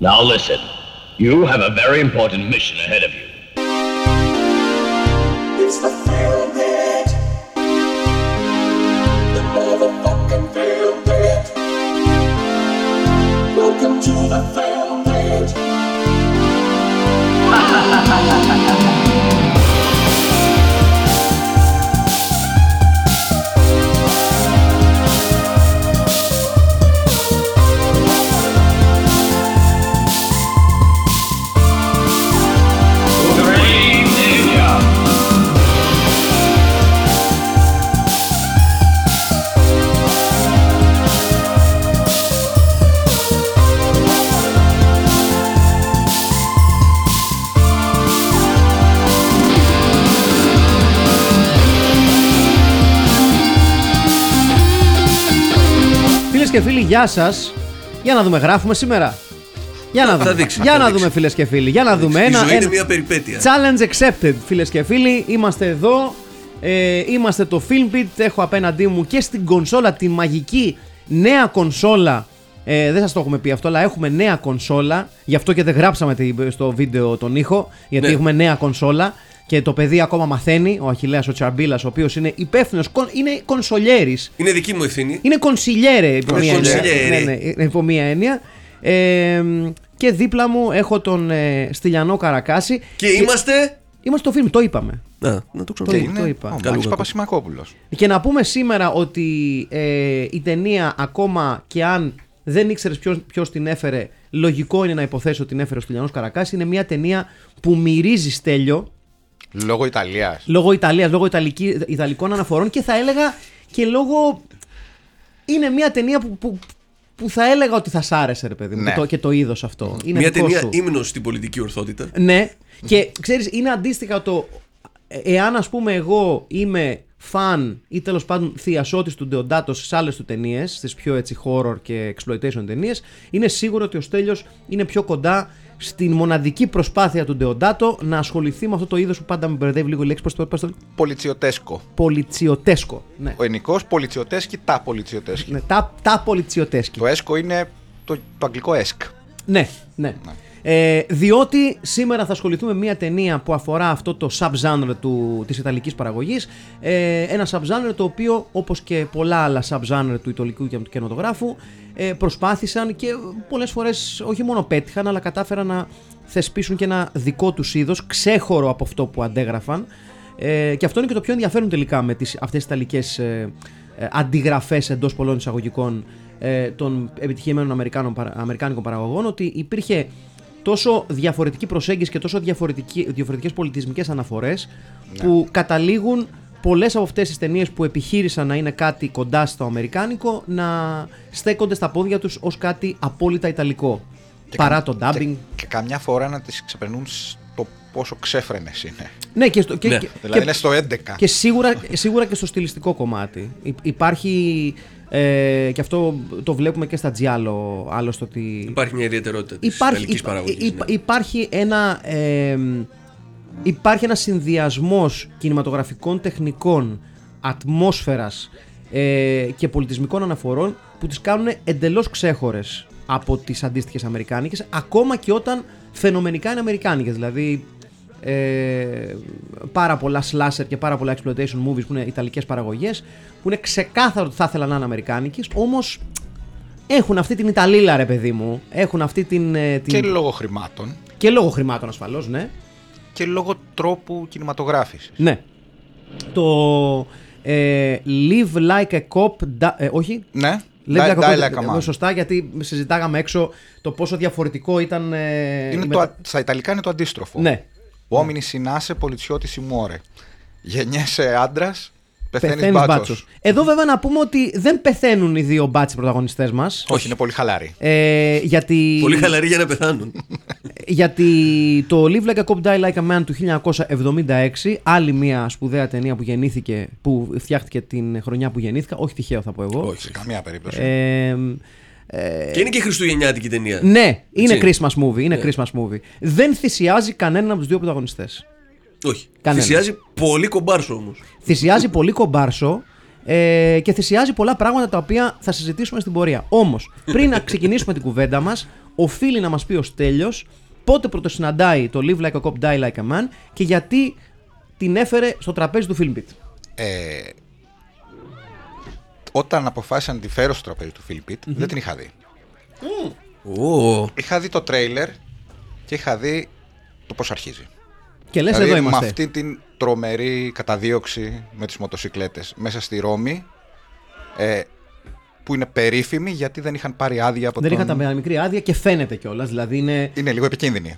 Now listen. You have a very important mission ahead of you. It's the Bit. The motherfucking Bit. Welcome to the Film Bit. γεια σας. Για να δούμε, γράφουμε σήμερα. Για να Θα δούμε, δείξει, για θα να δείξει. δούμε φίλες και φίλοι. Για να δούμε. Η Ένα, ζωή είναι ένα- μια περιπέτεια. Challenge accepted, φίλες και φίλοι. Είμαστε εδώ. Ε, είμαστε το Filmpit. Έχω απέναντί μου και στην κονσόλα τη μαγική νέα κονσόλα. Ε, δεν σας το έχουμε πει αυτό, αλλά έχουμε νέα κονσόλα. Γι' αυτό και δεν γράψαμε τη- στο βίντεο τον ήχο. Γιατί Ναι. έχουμε νέα κονσόλα. Και το παιδί ακόμα μαθαίνει, ο Αχιλέας ο Τσαρμπίλα, ο οποίος είναι υπεύθυνος, είναι κονσολιέρης. Είναι δική μου ευθύνη. Είναι κονσιλιέρε υπό μία έννοια. Κονσιλιέρε. Ναι, ναι, υπό μία έννοια. Ε, και δίπλα μου έχω τον ε, Στυλιανό Καρακάση. Και είμαστε; Είμαστε στο φιλμ, το είπαμε. Να, να το Το, ξαναπώ. το είπα. Ο Καλό Μάκης κακό. Παπασημακόπουλος. Και να πούμε σήμερα ότι ε, η ταινία ακόμα και αν δεν ήξερες ποιος την έφερε, λογικό είναι να υποθέσεις ότι την έφερε ο Στυλιανός Καρακάση. Είναι μια ταινία που μυρίζει στέλιο Λόγω Ιταλίας. λόγω Ιταλίας, λόγω Ιταλική, Ιταλικών αναφορών και θα έλεγα και λόγω. Είναι μια ταινία που, που, που θα έλεγα ότι θα σ' άρεσε, ρε παιδί μου, Ναι. και το, και το είδος αυτό. Είναι Μια δικό ταινία σου. ύμνος στην πολιτική ορθότητα. Ναι, και ξέρεις, είναι αντίστοιχα το. ε- Εάν ας πούμε εγώ είμαι φαν ή τέλος πάντων θειασότης του Ντεοντάτο σε άλλες του ταινίες, στις πιο έτσι horror και exploitation ταινίες, είναι σίγουρο ότι ο Στέλιος είναι πιο κοντά στην μοναδική προσπάθεια του Ντεοντάτο να ασχοληθεί με αυτό το είδος που πάντα με μπερδεύει λίγο η λέξη, πώς το πώς το Πολιτσιωτέσκο. Πολιτσιωτέσκο. Ναι. Ο ελληνικός πολιτσιωτέσκι, τα πολιτσιωτέσκι. ναι τα, τα πολιτσιωτέσκι. Το έσκο είναι το, το αγγλικό έσκ. Ναι, ναι. Ε, διότι σήμερα θα ασχοληθούμε με μια ταινία που αφορά αυτό το sub-genre του, της ιταλικής παραγωγής ε, ένα sub-genre το οποίο όπως και πολλά άλλα sub-genre του ιταλικού και- κινηματογράφου ε, προσπάθησαν και πολλές φορές όχι μόνο πέτυχαν αλλά κατάφεραν να θεσπίσουν και ένα δικό τους είδος ξέχωρο από αυτό που αντέγραφαν. Ε, και αυτό είναι και το πιο ενδιαφέρον τελικά με τις, αυτές τις ιταλικές ε, ε, αντιγραφές εντός πολλών εισαγωγικών ε, των επιτυχημένων Αμερικάνων, παρα- αμερικάνικων παραγωγών ότι υπήρχε τόσο διαφορετική προσέγγιση και τόσο διαφορετική, διαφορετικές πολιτισμικές αναφορές που καταλήγουν πολλές από αυτές τις ταινίες που επιχείρησαν να είναι κάτι κοντά στο αμερικάνικο να στέκονται στα πόδια τους ως κάτι απόλυτα ιταλικό. Παρά το dubbing. Και, και καμιά φορά να τις ξεπερνούν στο πόσο ξέφρενες είναι. Ναι, και, στο, και, Ναι. και- Δηλαδή και- είναι στο 11. και σίγουρα, σίγουρα και στο στιλιστικό κομμάτι. Υ- υπάρχει. Ε, και αυτό το βλέπουμε και στα Giallo, άλλωστε ότι. Υπάρχει μια ιδιαιτερότητα της υπάρχει, ιταλικής υπα- παραγωγής. υπα- υπάρχει ένα. Ε, υπάρχει ένας συνδυασμός κινηματογραφικών τεχνικών, ατμόσφαιρας ε, και πολιτισμικών αναφορών που τις κάνουν εντελώς ξέχωρες από τις αντίστοιχες αμερικάνικες ακόμα και όταν φαινομενικά είναι αμερικάνικες. Δηλαδή ε, πάρα πολλά slasher και πάρα πολλά exploitation movies που είναι ιταλικές παραγωγές που είναι ξεκάθαρο ότι θα ήθελαν να είναι αμερικάνικες όμως έχουν αυτή την Ιταλίλα ρε παιδί μου. Έχουν αυτή την, ε, την... Και λόγω χρημάτων. Και λόγω χρημάτων ασφαλώς ναι και λόγω τρόπου κινηματογράφησης. ναι το ε, Live Like a Cop da- ε, όχι Ναι. Live Die- Like a Die Cop, Like a ε, Man. σωστά γιατί συζητάγαμε έξω το πόσο διαφορετικό ήταν ε, Είναι η το, μετα- α- στα Ιταλικά είναι το αντίστροφο. Ναι. Uomini συνάσε, πολιτσιώτης σιμόρε. Γεννιέσαι άντρας, πεθαίνεις Πεθαίνεις μπάτσος. μπάτσος. Εδώ βέβαια να πούμε ότι δεν πεθαίνουν οι δύο μπάτσι πρωταγωνιστές μας. Όχι, είναι πολύ χαλάρη. Ε, γιατί, Πολύ χαλαροί για να πεθάνουν. γιατί το Live Like a Cop Die Like a Man του 1976, άλλη μια σπουδαία ταινία που γεννήθηκε, που φτιάχτηκε την χρονιά που γεννήθηκα, όχι τυχαίο θα πω εγώ. Όχι. Σε καμία περίπτωση. Ε, Και είναι και χριστουγεννιάτικη ταινία. ναι, είναι Έτσι. Christmas movie, είναι Ναι. Christmas movie. Δεν θυσιάζει κανέναν από τους δύο πρωταγωνιστές. Όχι. Κανένας. Θυσιάζει πολύ κομπάρσο όμως. θυσιάζει πολύ κομπάρσο ε, και θυσιάζει πολλά πράγματα τα οποία θα συζητήσουμε στην πορεία. Όμως, πριν να ξεκινήσουμε την κουβέντα μας, οφείλει να μας πει ο Στέλιος πότε πρωτοσυναντάει το Live Like a Cop, Die Like a Man και γιατί την έφερε στο τραπέζι του Filmbit. Ε, όταν αποφάσισα να τη φέρω στο τραπέζι του Φίλιππιτ, δεν την είχα δει. Ω, Είχα δει το τρέιλερ και είχα δει το πώς αρχίζει. Και λες δηλαδή, εδώ είμαστε. Με αυτή την τρομερή καταδίωξη με τις μοτοσυκλέτες μέσα στη Ρώμη, ε, που είναι περίφημη γιατί δεν είχαν πάρει άδεια από Δεν τον... είχα τα μικρή άδεια και φαίνεται κιόλας. Δηλαδή είναι, Είναι λίγο επικίνδυνη.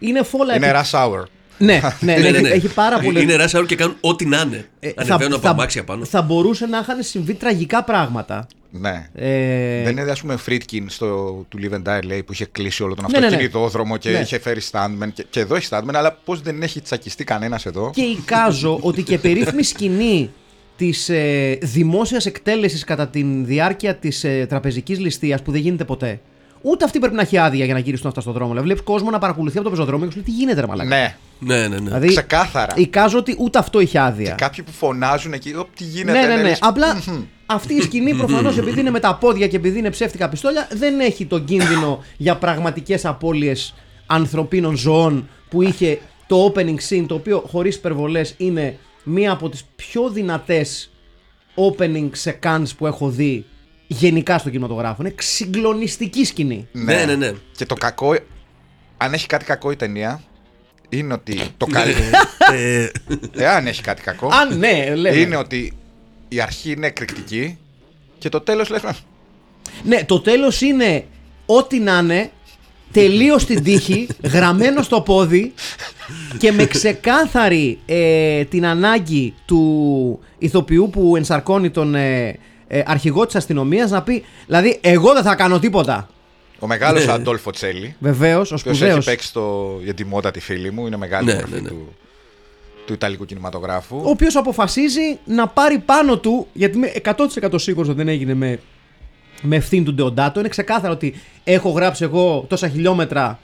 είναι φόλα. Είναι επι- rush hour. Ναι, ναι, ναι, έχει- έχει πάρα πολύ. Είναι rush hour και κάνουν ό,τι να είναι. Ε, Ανεβαίνουν από αμάξια πάνω. θα μπορούσε να είχαν συμβεί τραγικά πράγματα. Ναι. Ε, Δεν είναι, ας πούμε, Φρίτκιν στο του Live and Die λέει που είχε κλείσει όλο τον Ναι, ναι, ναι. αυτοκινητόδρομο και Ναι. είχε φέρει standman. Και, και εδώ έχει standman, αλλά πώς δεν έχει τσακιστεί κανένας εδώ; Και εικάζω ότι και περίφημη σκηνή της ε, δημόσιας εκτέλεσης κατά τη διάρκεια της ε, τραπεζικής ληστείας που δεν γίνεται ποτέ. Ούτε αυτή πρέπει να έχει άδεια για να γυρίσουν αυτά στον δρόμο. Δηλαδή, βλέπεις κόσμο να παρακολουθεί από το πεζοδρόμιο και σου λέει τι γίνεται, ρε Μαλάκα; Ναι, Ναι, ναι, ναι. Δηλαδή, ξεκάθαρα. Εικάζω ότι ούτε αυτό είχε άδεια. Και κάποιοι που φωνάζουν εκεί, «Ω, τι γίνεται. Ναι, ναι, ναι. λες, Απλά αυτή η σκηνή προφανώς επειδή είναι με τα πόδια και επειδή είναι ψεύτικα πιστόλια, δεν έχει τον κίνδυνο για πραγματικές απώλειες ανθρωπίνων ζωών που είχε το opening scene, το οποίο χωρίς υπερβολές είναι μία από τις πιο δυνατές opening seconds που έχω δει γενικά στο κινηματογράφο. Είναι συγκλονιστική σκηνή. Ναι, ναι, ναι. Και το κακό, αν έχει κάτι κακό η ταινία, είναι ότι το καλό. Ε, εάν έχει κάτι κακό, Αν ναι, λέμε. είναι ότι η αρχή είναι εκρηκτική και το τέλος λε. Ναι, το τέλος είναι ό,τι να είναι, τελείως στην τύχη, γραμμένο στο πόδι και με ξεκάθαρη ε, την ανάγκη του ηθοποιού που ενσαρκώνει τον ε, ε, αρχηγό της αστυνομίας να πει δηλαδή εγώ δεν θα κάνω τίποτα. Ο μεγάλος Ναι. Αντόλφο Τσέλη, Βεβαίως, ο ο οποίο έχει σπουδαίος. παίξει στο, για τη μότα τη φίλη μου, είναι μεγάλης Ναι, μορφή ναι, ναι. Του, του Ιταλικού κινηματογράφου. Ο οποίος αποφασίζει να πάρει πάνω του, γιατί είμαι 100% σίγουρος ότι δεν έγινε με, με ευθύνη του Ντεοντάτο. Είναι ξεκάθαρο ότι έχω γράψει εγώ τόσα χιλιόμετρα,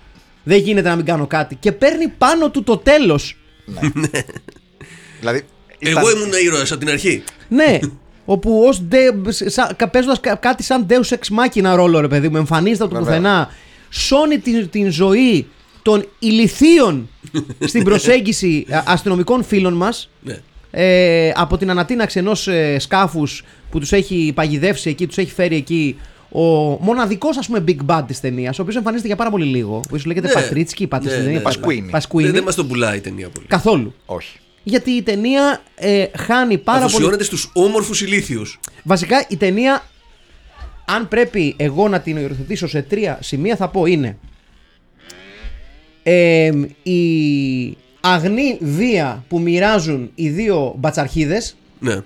δεν γίνεται να μην κάνω κάτι. Και παίρνει πάνω του το τέλος. Δηλαδή, ήταν- Εγώ ήμουν ήρωας από την αρχή. Ναι, όπου ως παίζοντας κάτι σαν Deus Ex Machina ρόλο, ρε παιδί μου, εμφανίζεται από το Βέβαια. πουθενά, σώνει την, την ζωή των ηλιθίων στην προσέγγιση α, αστυνομικών φίλων μας Ναι. ε, από την ανατείναξη ενός ε, σκάφους που τους έχει παγιδεύσει εκεί, τους έχει φέρει εκεί ο μοναδικός ας πούμε big bad της ταινίας, ο οποίος εμφανίζεται για πάρα πολύ λίγο, που ίσως λέγεται Ναι. Πατρίτσκι, Πατρίτσκι, Ναι, δεν είναι ναι. Πασκουίνι. Δεν Πασκουίνι. δεν μας τον πουλάει η ταινία πολύ. Καθόλου. Όχι. Γιατί η ταινία ε, χάνει πάρα πολύ. Αφοσιώνεται στους όμορφους ηλίθιους. Βασικά η ταινία, αν πρέπει εγώ να την οριοθετήσω σε τρία σημεία, θα πω είναι ε, η αγνή βία που μοιράζουν οι δύο μπατσαρχίδες Ναι.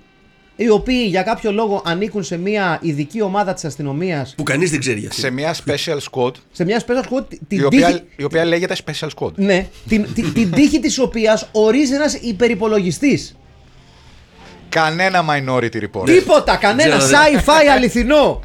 Οι οποίοι για κάποιο λόγο ανήκουν σε μια ειδική ομάδα της αστυνομίας Που κανείς δεν ξέρει για αυτή. Σε μια special squad, σε μια special squad την η οποία, τύχη, η οποία λέγεται special squad. ναι, την, την, την τύχη της οποίας ορίζει ένας υπερυπολογιστής Κανένα minority report. Τίποτα, κανένα Ξέρω, sci-fi αληθινό.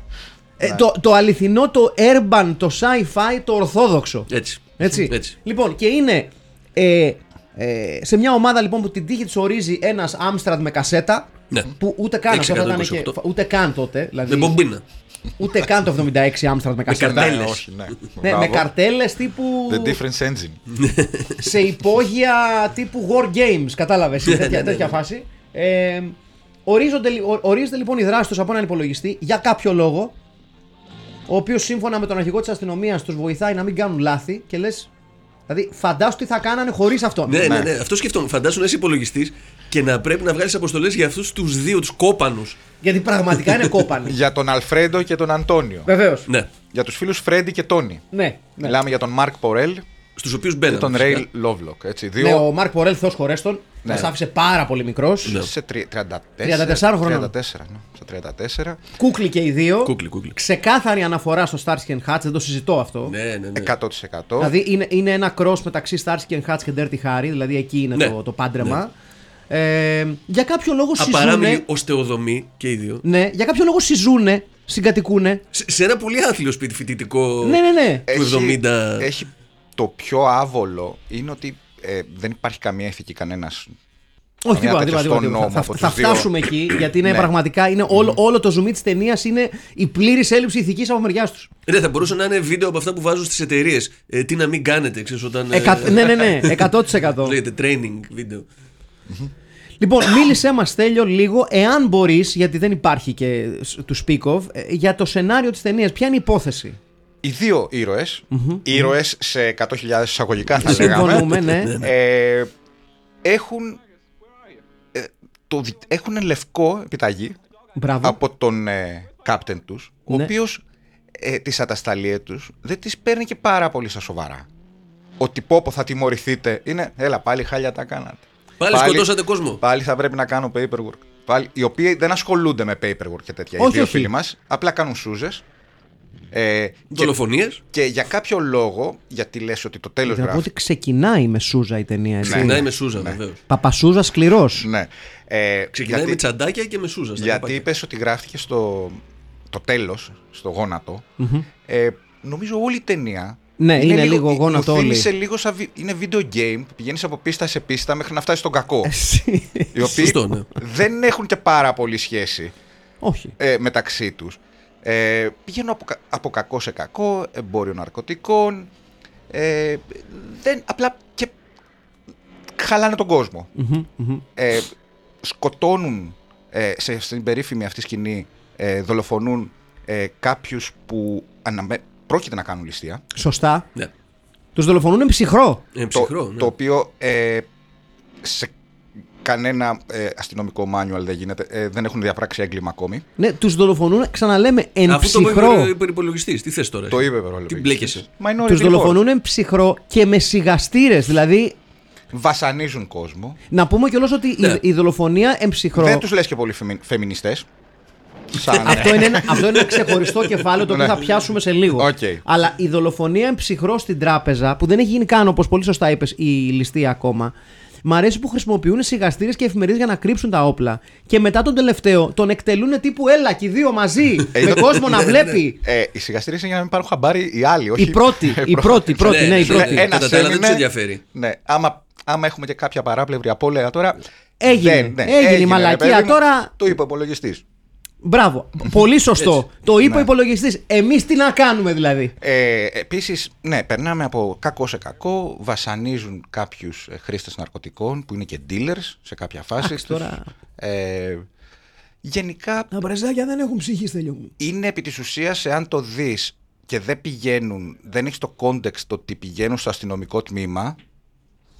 Ε, το, το αληθινό, το urban, το sci-fi, το ορθόδοξο. Έτσι. Έτσι. Έτσι. Λοιπόν, και είναι ε, ε, σε μια ομάδα λοιπόν που την τύχη της ορίζει ένας Άμστραντ με κασέτα. Ναι. Που ούτε καν αυτό θα ήταν και, 628. Ούτε καν τότε. Δηλαδή, Με μπομπίνα. ούτε καν το 76 Άμστραντ με κασέτα. καρτέλες. Ναι, όχι, ναι. Ναι, Μπράβο. με καρτέλες τύπου. The difference engine. σε υπόγεια τύπου War Games. Κατάλαβες. τέτοια, τέτοια φάση. Ε, ορίζονται, λι- ο- ορίζεται λοιπόν η δράση τους από έναν υπολογιστή για κάποιο λόγο. Ο οποίος σύμφωνα με τον αρχηγό της αστυνομίας τους βοηθάει να μην κάνουν λάθη και λες. Δηλαδή, φαντάσου τι θα κάνανε χωρίς αυτό. Ναι, ναι, ναι. Αυτό σκεφτόμουν. Φαντάσου να είσαι υπολογιστής και να πρέπει να βγάλεις αποστολές για αυτούς τους δύο, τους κόπανους. Γιατί πραγματικά είναι κόπανοι. για τον Αλφρέντο και τον Αντώνιο. Βεβαίως. Ναι. Για τους φίλους Φρέντι και Τόνι. Ναι, ναι. Μιλάμε για τον Μάρκ Πορέλ Στους οποίους και μπαίνανε. τον φυσικά. Ρέιλ Λόβλοκ. Έτσι, Ναι, δύο ο Μαρκ Πορέλ, Θεός χωρέστον, Ναι. μας άφησε πάρα πολύ μικρός. Ναι. σε τρι- 34, 34 χρονών. 34, ναι, σε 34. Κούκλι και οι δύο. Κούκλι, κούκλι. Ξεκάθαρη αναφορά στο Starsky and Hutch, δεν το συζητώ αυτό. Ναι, ναι, ναι. 100%. Δηλαδή είναι, είναι ένα cross μεταξύ Starsky and Hutch και Dirty Harry, δηλαδή εκεί είναι Ναι. το, το πάντρεμα. Ε, για κάποιο λόγο Απαράμιλοι συζούνε. οστεοδομή και οι δύο. Ναι, για κάποιο λόγο συζούνε, συγκατοικούνε. Σε, σε ένα πολύ άθλιο σπίτι φοιτητικό. Ναι, ναι, ναι. του 70. έχει το πιο άβολο είναι ότι ε, δεν υπάρχει καμία ηθική κανένας Όχι, Καμιά τίποτα, τέτοιο τίποτα, στον τίποτα. νόμο Θα, από θα τους δύο. φτάσουμε εκεί, γιατί είναι Ναι. πραγματικά είναι όλο, όλο το zoom της ταινίας είναι η πλήρης έλλειψη ηθικής από μεριά τους. Ναι, θα μπορούσε να είναι βίντεο από αυτά που βάζουν στις εταιρείες. Ε, τι να μην κάνετε, ξέρεις όταν. ε, ναι, ναι, ναι, 100%. Λέγεται training βίντεο. λοιπόν, μίλησέ μας, Τέλειο, λίγο, εάν μπορείς, γιατί δεν υπάρχει και του speak of, ε, για το σενάριο της ταινίας. Ποια είναι η υπόθεση; Οι δύο ήρωες, ήρωες σε 100.000 εισαγωγικά θα Συμφωνούμε, λέγαμε, ναι. ε, έχουν, ε, το, δι- έχουν λευκό επιταγή Μπράβο. από τον ε, captain τους, ο Ναι. οποίος ε, τις ατασταλίες τους δεν τις παίρνει και πάρα πολύ στα σοβαρά. Ότι πω πω θα τιμωρηθείτε είναι, έλα πάλι χάλια τα κάνατε. Πάλι σκοτώσατε κόσμο. Πάλι θα πρέπει να κάνω paperwork. Πάλι, οι οποίοι δεν ασχολούνται με paperwork και τέτοια. Όχι, οι δύο όχι. φίλοι μας, απλά κάνουν σούζες. Ε, και, Δολοφονίες. και για κάποιο λόγο, γιατί λες ότι το τέλος Να πω γράφει. ότι ξεκινάει με Σούζα η ταινία. Έτσι. Ξεκινάει με Σούζα, βεβαίως. Παπασούζα σκληρός. Ναι. Ε, Ξεκινάει γιατί, με τσαντάκια και με Σούζα. στα γιατί καπάκια. είπες ότι γράφτηκε στο το τέλος, στο γόνατο. Ε, νομίζω όλη η ταινία Ναι, είναι λίγο γόνατο μου όλη. θύμισε λίγο σαν βι- είναι video game που πηγαίνεις από πίστα σε πίστα μέχρι να φτάσεις στον κακό. οι οποίοι Σωστό, ναι. δεν έχουν και πάρα πολύ σχέση Όχι. ε, μεταξύ τους. Ε, πηγαίνουν από, κα- από κακό σε κακό, εμπόριο ναρκωτικών, ε, δεν, απλά και χαλάνε τον κόσμο. Ε, σκοτώνουν ε, σε, στην περίφημη αυτή σκηνή, ε, δολοφονούν ε, κάποιους που αναμε... πρόκειται να κάνουν ληστεία. Σωστά. Ναι. Τους δολοφονούν ψυχρό. Είναι ψυχρό. το, ναι. το οποίο ε, σε κανένα ε, αστυνομικό manual δεν γίνεται, ε, δεν έχουν διαπράξει έγκλημα ακόμη. Ναι, τους δολοφονούν, ξαναλέμε, εν Αφού το είπε ψυχρώ. ο υπολογιστή, τι θες τώρα. Το εσύ; είπε ο Τι μπλέκεσαι; Minority Τους Report. δολοφονούν εν ψυχρώ και με σιγαστήρες. Δηλαδή, Βασανίζουν κόσμο. να πούμε κιόλας ότι Ναι. η, η δολοφονία εν ψυχρώ. Δεν τους λες και πολύ φεμι... φεμινιστές. Σαν... Αυτό είναι, ένα, αυτό είναι ένα ξεχωριστό κεφάλαιο το οποίο Ναι. θα πιάσουμε σε λίγο. Οκ. Αλλά η δολοφονία εν ψυχρώ στην τράπεζα, που δεν έχει γίνει καν όπως πολύ σωστά είπες η ληστεία ακόμα. Μ' αρέσει που χρησιμοποιούν σιγαστήρες και εφημερίδες για να κρύψουν τα όπλα. Και μετά τον τελευταίο τον εκτελούν τύπου έλα και οι δύο μαζί. Ε, με είδα- κόσμο να βλέπει. Ε, οι σιγαστήρες είναι για να μην πάρουν χαμπάρι οι άλλοι. Όχι Η πρώτη, Ε, η πρώτη, η πρώτη, ναι, η ναι, πρώτη. ναι. Ένας Κατά τα άλλα δεν έμεινε. τους ενδιαφέρει. Ναι, άμα, άμα έχουμε και κάποια παράπλευρη απώλεια τώρα. Έγινε, δεν- ναι, έγινε η ρε μαλακία. παιδί μου, Τώρα- Το είπε ο υπολογιστής. Μπράβο. Πολύ σωστό. Έτσι. Το είπε ο Ναι. υπολογιστής. Εμείς τι να κάνουμε δηλαδή; Ε, Επίσης, ναι, περνάμε από κακό σε κακό. Βασανίζουν κάποιους χρήστες ναρκωτικών που είναι και dealers σε κάποια φάση. Εντάξει, τους. τώρα- Ε, γενικά Τα πρεζάκια δεν έχουν ψυχή, στέλιο μου. είναι επί της ουσίας εάν το δεις και δεν πηγαίνουν, δεν έχεις το context το ότι πηγαίνουν στο αστυνομικό τμήμα,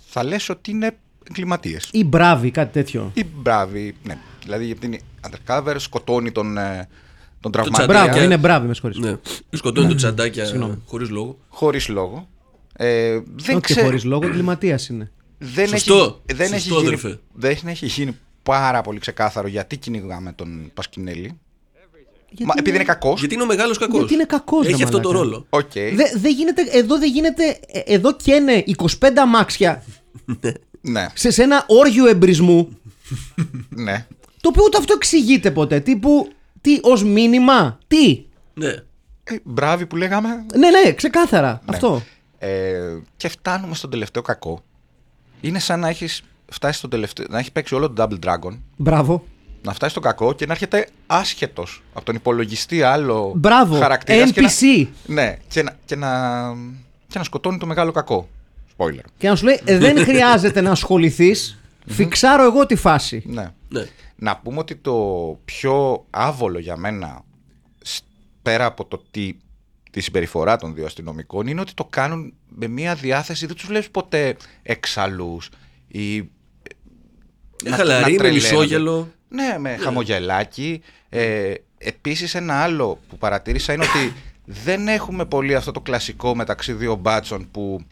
θα λες ότι είναι εγκληματίες. Ή μπράβοι, κάτι τέτοιο. Ή μπράβοι, ναι. Δηλαδή γιατί είναι undercover, σκοτώνει τον, ε, τον τσαντάκι. τραυματία Μπράβο, είναι μπράβοι, με συγχωρείς. Ναι. Σκοτώνει το τσαντάκια χωρίς λόγο. χωρίς λόγο. Ε, δεν Όχι ξέρω. χωρίς λόγο, εγκληματίας είναι. Δεν Σωστό. έχει, δεν, Σωστό, έχει γίνει, αδερφέ. δεν έχει γίνει πάρα πολύ ξεκάθαρο γιατί κυνηγάμε τον Πασκινέλη. Γιατί Μα, επειδή είναι κακός. Γιατί είναι ο μεγάλος κακός. Γιατί είναι κακός, Έχει ρε αυτό το μαλάκα. ρόλο. Οκ. Δε, δεν γίνεται, εδώ δεν γίνεται. ε, Εδώ καίνε 25 αμάξια Ναι, σε, σε ένα όργιο εμπρησμού. ναι. Το οποίο ούτε αυτό εξηγείται ποτέ. Τύπου, τι, ως μήνυμα, τι; Ναι. Ε, μπράβοι που λέγαμε. Ναι, ναι, ξεκάθαρα. Ναι. Αυτό. Ε, και φτάνουμε στον τελευταίο κακό. Είναι σαν να έχεις φτάσει στον τελευταίο. να έχει παίξει όλο το Double Dragon, Μπράβο. να φτάσει στον κακό και να έρχεται άσχετος από τον υπολογιστή άλλο Μπράβο. χαρακτήρας. NPC. ναι, και να, και, να, και να σκοτώνει το μεγάλο κακό. Spoiler. Και να σου λέει, «Ε, δεν χρειάζεται να ασχοληθείς. Φιξάρω εγώ τη φάση. Ναι. ναι. Να πούμε ότι το πιο άβολο για μένα, σ- πέρα από το τι, τη συμπεριφορά των δύο αστυνομικών, είναι ότι το κάνουν με μια διάθεση, δεν τους βλέπεις ποτέ εξαλούς ή Ε, χαλαρή, με τρελαίνονται. μισόγελο. Ναι, με χαμογελάκι. Ε, επίσης ένα άλλο που παρατήρησα είναι ότι δεν έχουμε πολύ αυτό το κλασικό μεταξύ δύο μπάτσων που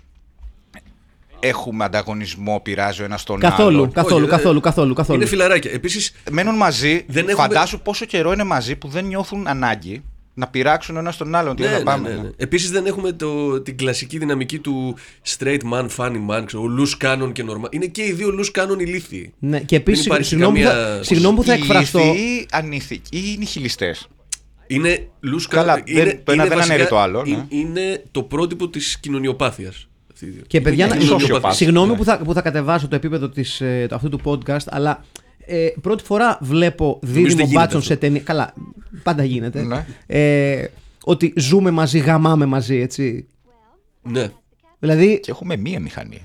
έχουμε ανταγωνισμό, πειράζει ο ένας τον Καθόλου, άλλον. καθόλου, Όχι, καθόλου, ε, καθόλου, καθόλου. Είναι φιλαράκια. Επίσης, Μένουν μαζί. Δεν έχουμε- Φαντάσου πόσο καιρό είναι μαζί που δεν νιώθουν ανάγκη να πειράξουν ένας τον άλλον. Τι ναι, να ναι, πάμε. ναι, ναι. ναι. Επίσης δεν έχουμε το, την κλασική δυναμική του straight man, funny man, ξέρω, ο loose cannon και normal. Είναι και οι δύο loose cannon ηλίθιοι. Ναι, και επίσης, Δεν υπάρχει συγγνώμη, που καμία- θα- συγγνώμη που θα εκφραστώ. Ηλίθιοι ή ανήθικοι ή νυχιλιστέ. Είναι loose cannon. Καλά, είναι, δεν- το ένα δεν βασικά- αναιρεί το άλλο, ναι. είναι- Είναι το πρότυπο της κοινωνιοπάθειας. Αυτή αυτή. Και παιδιά, να- Είναι σοσιοπάθ. συγγνώμη Ναι. που θα, που θα κατεβάσω το επίπεδο της, ε, αυτού του podcast, αλλά ε, πρώτη φορά βλέπω δίδυμο δεν γίνεται μπάτσον αυτό. σε ταινία. Καλά, πάντα γίνεται. Ναι. Ε, ότι ζούμε μαζί, γαμάμε μαζί, έτσι. Ναι. Δηλαδή. Και έχουμε μία μηχανή.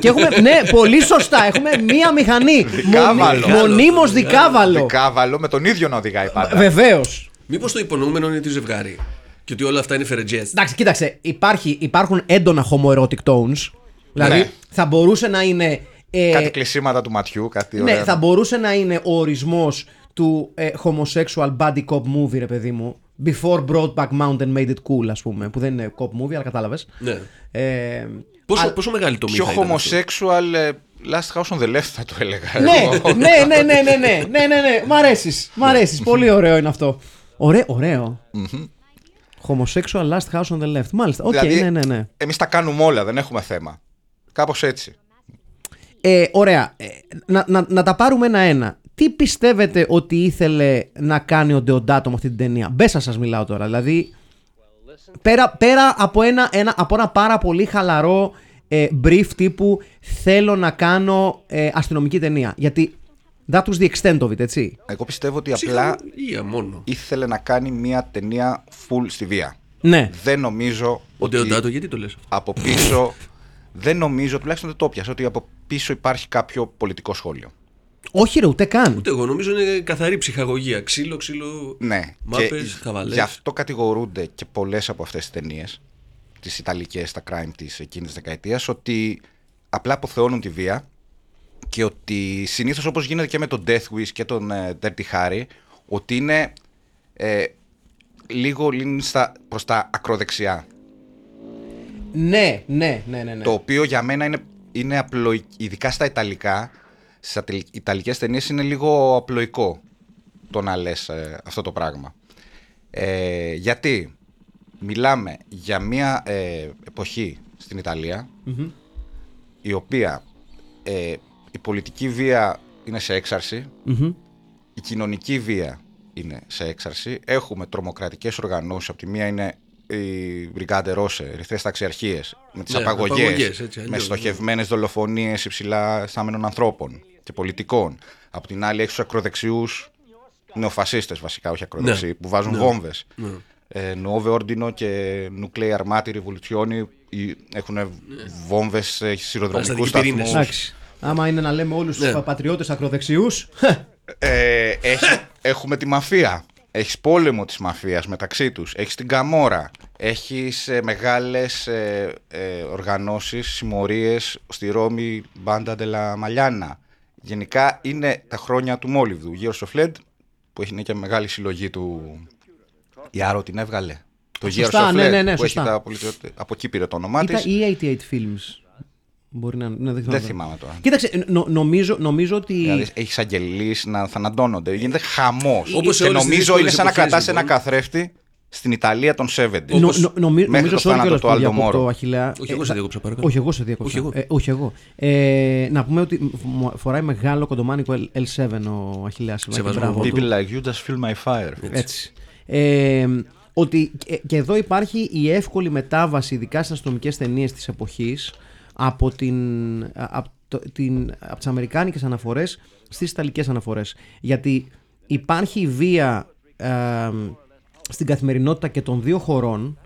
και έχουμε, ναι, πολύ σωστά. Έχουμε μία μηχανή. Δικάβαλο. Μονίμως δικάβαλο. Δικάβαλο με τον ίδιο να οδηγάει πάντα. Βεβαίως. Μήπως το υπονοούμενο είναι τη ζευγάρι. Και ότι όλα αυτά είναι φερετζέ. Εντάξει, κοίταξε. Υπάρχει, υπάρχουν έντονα homoerotic tones. Δηλαδή Ναι. θα μπορούσε να είναι. ε, Κάτι κλεισίματα του ματιού, κάτι Ναι, ωραία. θα μπορούσε να είναι ο ορισμό του ε, homosexual body cop movie, ρε παιδί μου. Before Broadback Mountain made it cool, α πούμε. Που δεν είναι cop movie, αλλά κατάλαβε. Ναι. Ε, Πόσο, α- πόσο μεγάλη το Πιο μύθα ήταν αυτό? homosexual ε, last house on the left θα το έλεγα. ναι, εγώ. ναι, ναι, ναι, ναι, ναι, ναι, ναι, ναι. Μ' αρέσει. Μ' αρέσει. Πολύ ωραίο είναι αυτό. Ωραίο. ωραίο. Homosexual last house on the left. Μάλιστα. Οκ, Δηλαδή, ναι, ναι, ναι. Εμείς τα κάνουμε όλα, δεν έχουμε θέμα. Κάπως έτσι. Ε, ωραία. Ε, να, να, να τα πάρουμε ένα-ένα. Τι πιστεύετε ότι ήθελε να κάνει ο Ντεοντάτο με αυτή την ταινία; Μπέσα σας μιλάω τώρα. Δηλαδή, πέρα, πέρα από, ένα, ένα, από ένα πάρα πολύ χαλαρό ε, brief τύπου θέλω να κάνω ε, αστυνομική ταινία. Γιατί that was the extent of it, έτσι. Εγώ πιστεύω ότι απλά Ψυχολογία μόνο. ήθελε να κάνει μια ταινία full στη βία. Ναι. Δεν νομίζω Ο ότι Ντεοντάτο, γιατί το λες αυτό; από πίσω. δεν νομίζω, τουλάχιστον δεν το πιάσα, ότι από πίσω υπάρχει κάποιο πολιτικό σχόλιο. Όχι ρε, ούτε καν. Ούτε εγώ νομίζω είναι καθαρή ψυχαγωγία. Ξύλο, ξύλο. Ναι, Μάπες, και χαβαλές. γι' αυτό κατηγορούνται και πολλές από αυτές τις ταινίες, τις Ιταλικές, τα crime της εκείνης της δεκαετίας, ότι απλά αποθεώνουν τη βία και ότι συνήθως όπως γίνεται και με τον Death Wish και τον ε, Dirty Harry, ότι είναι ε, λίγο λύνει στα, προς τα ακροδεξιά. Ναι, ναι, ναι, ναι. ναι. Το οποίο για μένα είναι, είναι απλοϊ... ειδικά στα Ιταλικά, στι Ιταλικές ταινίες είναι λίγο απλοϊκό το να λες αυτό το πράγμα. Ε, γιατί μιλάμε για μια ε, εποχή στην ιταλια η οποία ε, η πολιτική βία είναι σε έξαρση, Μμμ. η κοινωνική βία είναι σε έξαρση. Έχουμε τρομοκρατικές οργανώσεις. Από τη μία είναι οι Μπριγκάντε Ρώσε, ερυθρές ταξιαρχίες, με τις Ναι, απαγωγές, απαγωγές, έτσι, με αλλιώς, στοχευμένες δολοφονίες υψηλά στάμενων ανθρώπων και πολιτικών. Από την άλλη έχεις τους ακροδεξιούς νεοφασίστες βασικά, όχι ακροδεξιοί, Ναι. που βάζουν Ναι. βόμβες. Ναι. Ε, Nuove Ordino και Nuclear Armati Rivoluzioni έχουν βόμβες ε, σειροδρομικούς Παραστατικοί πυρήνες. σταθμούς. Εντάξει. Άμα είναι να λέμε όλους Ναι. τους πατριώτες ακροδεξιούς, Ε, έχει- έχουμε τη μαφία. Έχεις πόλεμο της μαφίας μεταξύ τους. Έχεις την Καμόρα. Έχεις ε, μεγάλες ε, ε, οργανώσεις, συμμορίες στη Ρώμη, Μπάντα Ντελα Μαλιάνα. Γενικά είναι τα χρόνια του Μόλιβδου. Γύρω στο Φλέντ, που έχει είναι και μεγάλη συλλογή του... Η Άρο την έβγαλε. Το Years Σωστά, of ναι, Flair, ναι, ναι, που έχει σωστά. τα πολιτι- Από εκεί πήρε το όνομά Ήταν της. ή 88 Films. Μπορεί να, να δεν, Δεν θυμάμαι τώρα. Κοίταξε, νο- νομίζω, νομίζω ότι. Δηλαδή έχεις αγγελείς να θανατώνονται. Γίνεται χαμός. Όπως σε Και όλες τις νομίζω δύσκολες είναι σαν να εποχές, κρατάς ένα λοιπόν. καθρέφτη στην Ιταλία των 70. Νο, νο, νομι- Μέχρι νομίζω το σε όλη θάνατο κιόλας του που Άλντο διακόπτω, Μόρο. Αχιλέα. Όχι, εγώ Ε, σε θα- διακόψα, παρακαλώ. Όχι, εγώ σε διακόψα. Όχι εγώ. Ε, όχι εγώ. Ε, να πούμε ότι μου φοράει μεγάλο κοντομάνικο L- L7 ο Αχιλέας. Σεβασμό. Μπράβο του. People like you just feel my fire. Έτσι. Ε, ότι και, και εδώ υπάρχει η εύκολη μετάβαση, ειδικά στις αστυνομικές ταινίες της εποχής, από, την, από, το, την, από τις αμερικάνικες αναφορές στις ιταλικές αναφορές. Γιατί υπάρχει η βία ε, στην καθημερινότητα και των δύο χωρών.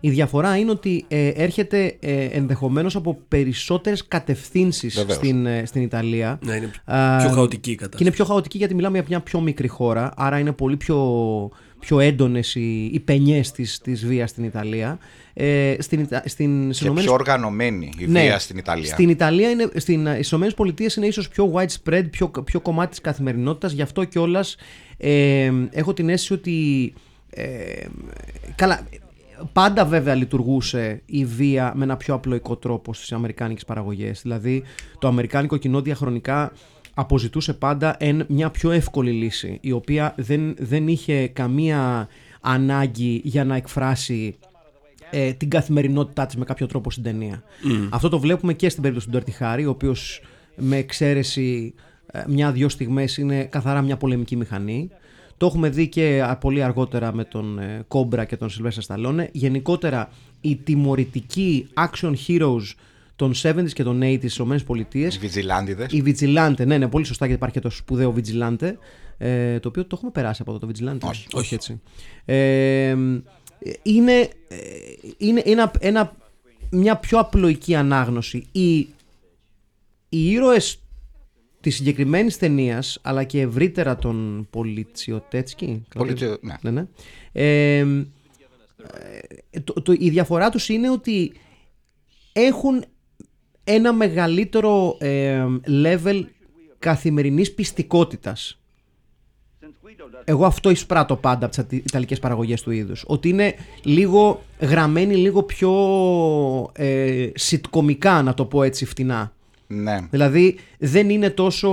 Η διαφορά είναι ότι ε, έρχεται ε, ενδεχομένως από περισσότερες κατευθύνσεις Βεβαίως. στην, ε, στην Ιταλία. Ναι, είναι Α, πιο χαοτική η Και κατάσταση. είναι πιο χαοτική γιατί μιλάμε για μια πιο μικρή χώρα, άρα είναι πολύ πιο, πιο έντονες οι, οι πενιές της, της βίας στην Ιταλία. Ε, στην, Ιτα- στην, στις Και Ηνωμένες- πιο οργανωμένη η ναι, βία στην Ιταλία. Στην Ιταλία, είναι, στην, στις Ηνωμένες Πολιτείες είναι ίσως πιο widespread, πιο, πιο κομμάτι της καθημερινότητας, γι' αυτό κιόλας ε, έχω την αίσθηση ότι... Ε, καλά, πάντα βέβαια λειτουργούσε η βία με ένα πιο απλοϊκό τρόπο στις αμερικάνικες παραγωγές. Δηλαδή, το αμερικάνικο κοινό διαχρονικά αποζητούσε πάντα εν, μια πιο εύκολη λύση, η οποία δεν, δεν είχε καμία ανάγκη για να εκφράσει ε, την καθημερινότητά της με κάποιο τρόπο στην ταινία. Αυτό το βλέπουμε και στην περίπτωση του Dirty Harry, ο οποίος με εξαίρεση ε, μια-δυο στιγμές είναι καθαρά μια πολεμική μηχανή. Το έχουμε δει και α, πολύ αργότερα με τον ε, Κόμπρα και τον Σιλβέστα Σταλόνε. Γενικότερα οι τιμωρητικοί action heroes των 70s και των 80s στις ΗΠΑ. Οι Βιτζιλάντιδες. Η Vigilante, ναι, ναι, πολύ σωστά γιατί υπάρχει και το σπουδαίο Vigilante. Ε, το οποίο το έχουμε περάσει από εδώ το Vigilante. Όχι. Όχι έτσι. Ε, είναι ε, είναι ένα, ένα, μια πιο απλοϊκή ανάγνωση. Οι, οι ήρωες της συγκεκριμένης ταινίας, αλλά και ευρύτερα των Πολιτσιοτέτσκι. Πολιτσιο- ναι. ναι, ναι. Ε, ε, το, το, η διαφορά τους είναι ότι έχουν ένα μεγαλύτερο ε, level καθημερινής πιστικότητας. Εγώ αυτό εισπράττω πάντα από τις ιταλικές παραγωγές του είδους. Ότι είναι λίγο γραμμένοι λίγο πιο ε, σιτκομικά, να το πω έτσι φτηνά. Ναι. Δηλαδή δεν είναι τόσο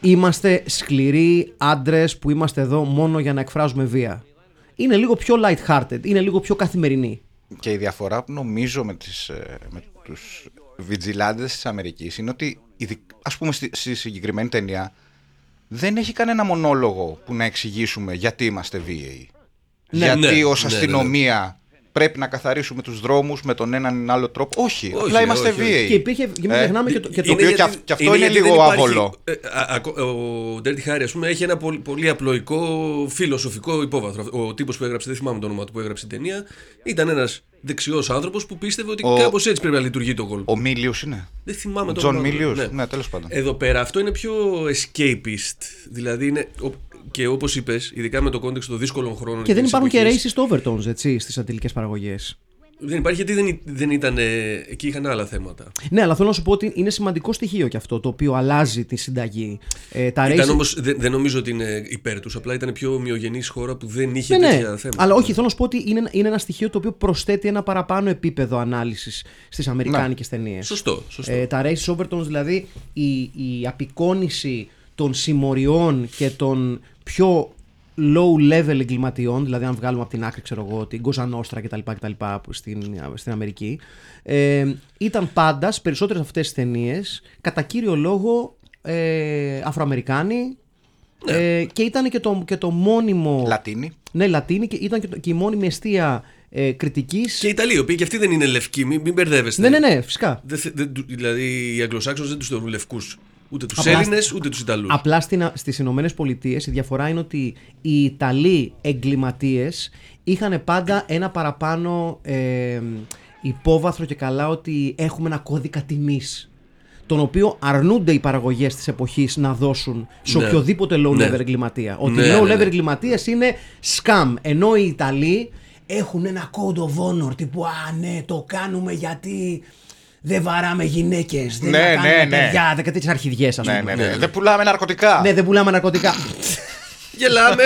είμαστε σκληροί άντρες που είμαστε εδώ μόνο για να εκφράζουμε βία. Είναι λίγο πιο light-hearted, είναι λίγο πιο καθημερινή. Και η διαφορά που νομίζω με, τις, ε, με τους βιτζιλάντες της Αμερικής είναι ότι ειδικ- ας πούμε στη, στη συγκεκριμένη ταινία δεν έχει κανένα μονόλογο που να εξηγήσουμε γιατί είμαστε βίαιοι. Ναι, γιατί ναι, ως ναι, ναι, ναι. αστυνομία πρέπει να καθαρίσουμε τους δρόμους με τον έναν ή άλλο τρόπο. Όχι, Όχι, απλά είμαστε όχι, όχι. βίαιοι. Και υπήρχε, και μην Ε, ξεχνάμε και το, και το οποίο γιατί- και αυ- και αυτό είναι γιατί λίγο δεν υπάρχει- άβολο. ε, α- ακο- ο Dirty Harry, ας πούμε, έχει ένα πολύ, πολύ απλοϊκό φιλοσοφικό υπόβαθρο. Ο τύπος που έγραψε, δεν θυμάμαι το όνομα του που έγραψε την ταινία, ήταν ένας δεξιός άνθρωπος που πίστευε ότι Ο- κάπως έτσι πρέπει να λειτουργεί το κόλπο. Ο Μίλιους είναι. Δεν θυμάμαι το Τζον όνομα του. Μίλιους. Ναι. Ναι, τέλος πάντων. Εδώ πέρα αυτό είναι πιο escapist. Δηλαδή είναι. ο- Και όπως είπες, ειδικά με το context των δύσκολων χρόνων. και δεν της υπάρχουν και εποχής, racist overtones έτσι, στις ιταλικές παραγωγές. Δεν υπάρχει γιατί δεν, δεν ήταν. ε, Εκεί είχαν άλλα θέματα. Ναι, αλλά θέλω να σου πω ότι είναι σημαντικό στοιχείο και αυτό το οποίο αλλάζει τη συνταγή. Ε, τα Ήταν racist- όμως, δεν, δεν νομίζω ότι είναι υπέρ τους. Απλά ήταν πιο ομοιογενής χώρα που δεν είχε Ναι, ναι. τέτοια θέματα. Αλλά όχι, θέλω να σου πω ότι είναι, είναι ένα στοιχείο το οποίο προσθέτει ένα παραπάνω επίπεδο ανάλυσης στις αμερικάνικες ταινίες. Σωστό. σωστό. Ε, τα Race Overtones, δηλαδή η, η απεικόνηση των συμμοριών και των πιο low level εγκληματιών, δηλαδή αν βγάλουμε από την άκρη, ξέρω εγώ, την Cosa Nostra κτλ. κτλ που στην, στην Αμερική, ε, ήταν πάντας στι περισσότερε αυτές τις ταινίες κατά κύριο λόγο ε, Αφροαμερικάνοι. Ε, και ήταν και το, και το μόνιμο. Λατίνη. Ναι, Λατίνοι και ήταν και, το- και η μόνιμη αιστεία ε, κριτικής. Και οι Ιταλοί, οι οποίοι και αυτοί δεν είναι λευκοί, μην, μην μπερδεύεστε. Ναι, ναι, ναι, φυσικά. Δεν θε- δεν του- δηλαδή οι Αγγλοσάξονες δεν τους θεωρούν λευκούς. Ούτε τους Απλά Έλληνες, ούτε τους Ιταλούς. Απλά στην, στις Ηνωμένες Πολιτείες η διαφορά είναι ότι οι Ιταλοί εγκληματίες είχαν πάντα ένα παραπάνω ε, υπόβαθρο και καλά ότι έχουμε ένα κώδικα τιμής τον οποίο αρνούνται οι παραγωγές της εποχής να δώσουν σε Ναι. οποιοδήποτε low Ναι. level εγκληματία. Ότι Ναι, low ναι, level ναι. εγκληματίας είναι scam, ενώ οι Ιταλοί έχουν ένα code of honor τύπου «Α, ναι, το κάνουμε γιατί δεν βαράμε γυναίκες, δεν Ναι, ναι, κάνουμε ναι, ναι. παιδιά, δεν τέτοιες αρχιδιές ας Ναι, πούμε. ναι, ναι. Δεν πουλάμε ναρκωτικά. Ναι, δεν πουλάμε ναρκωτικά. Γελάμε.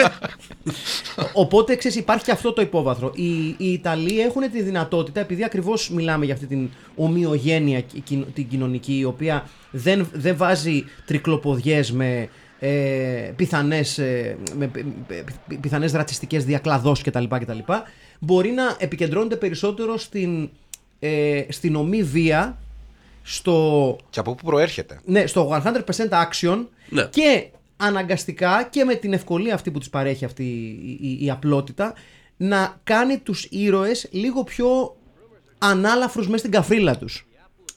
Οπότε ξέρεις, υπάρχει και αυτό το υπόβαθρο. Οι, οι Ιταλοί έχουν τη δυνατότητα, επειδή ακριβώς μιλάμε για αυτή την ομοιογένεια κι- κοινο- την κοινωνική, η οποία δεν, δεν βάζει τρικλοποδιές με ε, πιθανές, ε, με, πι- πι- πιθανές ρατσιστικές διακλαδώσεις κτλ, κτλ. Μπορεί να επικεντρώνεται περισσότερο στην, ε, στην ομή βία, στο Και από πού προέρχεται. ναι, στο 100% action Ναι. και αναγκαστικά και με την ευκολία αυτή που τους παρέχει αυτή η, η- η απλότητα να κάνει τους ήρωες λίγο πιο ανάλαφρους μέσα στην καφρίλα τους.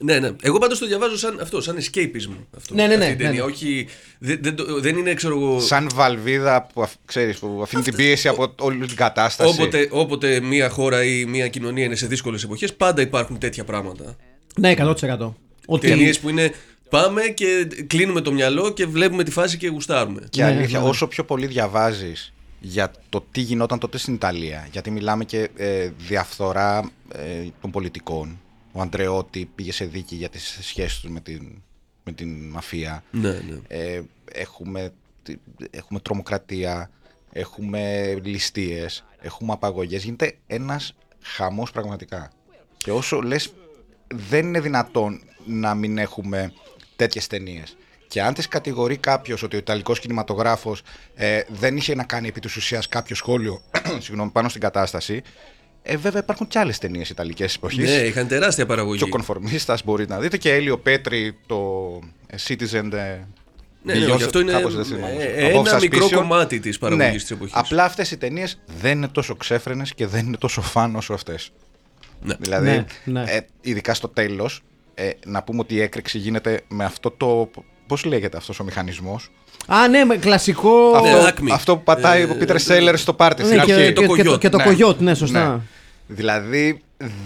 Ναι, ναι. Εγώ πάντως το διαβάζω σαν αυτό, σαν escapism. Αυτό, Ναι, ναι, ναι, αυτή η ταινία. ναι, ναι. Όχι, δεν, δεν, το- δεν είναι, ξέρω εγώ. Σαν βαλβίδα που, αφ- ξέρεις, που αφήνει την πίεση από όλη την κατάσταση. Όποτε, όποτε μια χώρα ή μια κοινωνία είναι σε δύσκολες εποχές, πάντα υπάρχουν τέτοια πράγματα. Ναι, 100%. Ότι... Ταινίες που είναι πάμε και κλείνουμε το μυαλό και βλέπουμε τη φάση και γουστάρουμε. Και Ναι, αλήθεια, ναι, ναι. όσο πιο πολύ διαβάζεις για το τι γινόταν τότε στην Ιταλία, γιατί μιλάμε και ε, διαφθορά ε, των πολιτικών. Ο Αντρεώτη πήγε σε δίκη για τις σχέσεις τους με την, με την μαφία. Ναι, ναι. Ε, έχουμε, τη- έχουμε τρομοκρατία, έχουμε ληστείες, έχουμε απαγωγές. Γίνεται ένας χαμός πραγματικά. Και όσο λες δεν είναι δυνατόν να μην έχουμε τέτοιες ταινίες. Και αν τις κατηγορεί κάποιος ότι ο Ιταλικός κινηματογράφος ε, δεν είχε να κάνει επί της ουσίας κάποιο σχόλιο συγγνώμη, πάνω στην κατάσταση, ε, βέβαια υπάρχουν και άλλες ταινίες Ιταλικές εποχής. Ναι, είχαν τεράστια παραγωγή. Και ο Κονφορμίστας μπορείτε να δείτε και Έλιο Πέτρη το ε, Citizen ε, Ναι, ναι, Beyond- και αυτό είναι κάπως δεν θυμάμαι. ε, Above ένα μικρό Suspicion. κομμάτι της παραγωγής Ναι. της εποχής. Απλά αυτές οι ταινίες δεν είναι τόσο ξέφρενες και δεν είναι τόσο φαν όσο αυτές. Ναι. Δηλαδή, Ναι, ναι. Ε, ειδικά στο τέλος, ε, να πούμε ότι η έκρηξη γίνεται με αυτό το. Πώς λέγεται αυτός ο μηχανισμός; Α, ναι, με κλασικό. Ναι, αυτό, Acme. αυτό που πατάει Ε, ο Πίτερ Σέλλερ στο πάρτι στην Ναι, και, αρχή. και, το και, το, κογιότ, και το ναι. κογιότ, ναι, σωστά. Ναι. Δηλαδή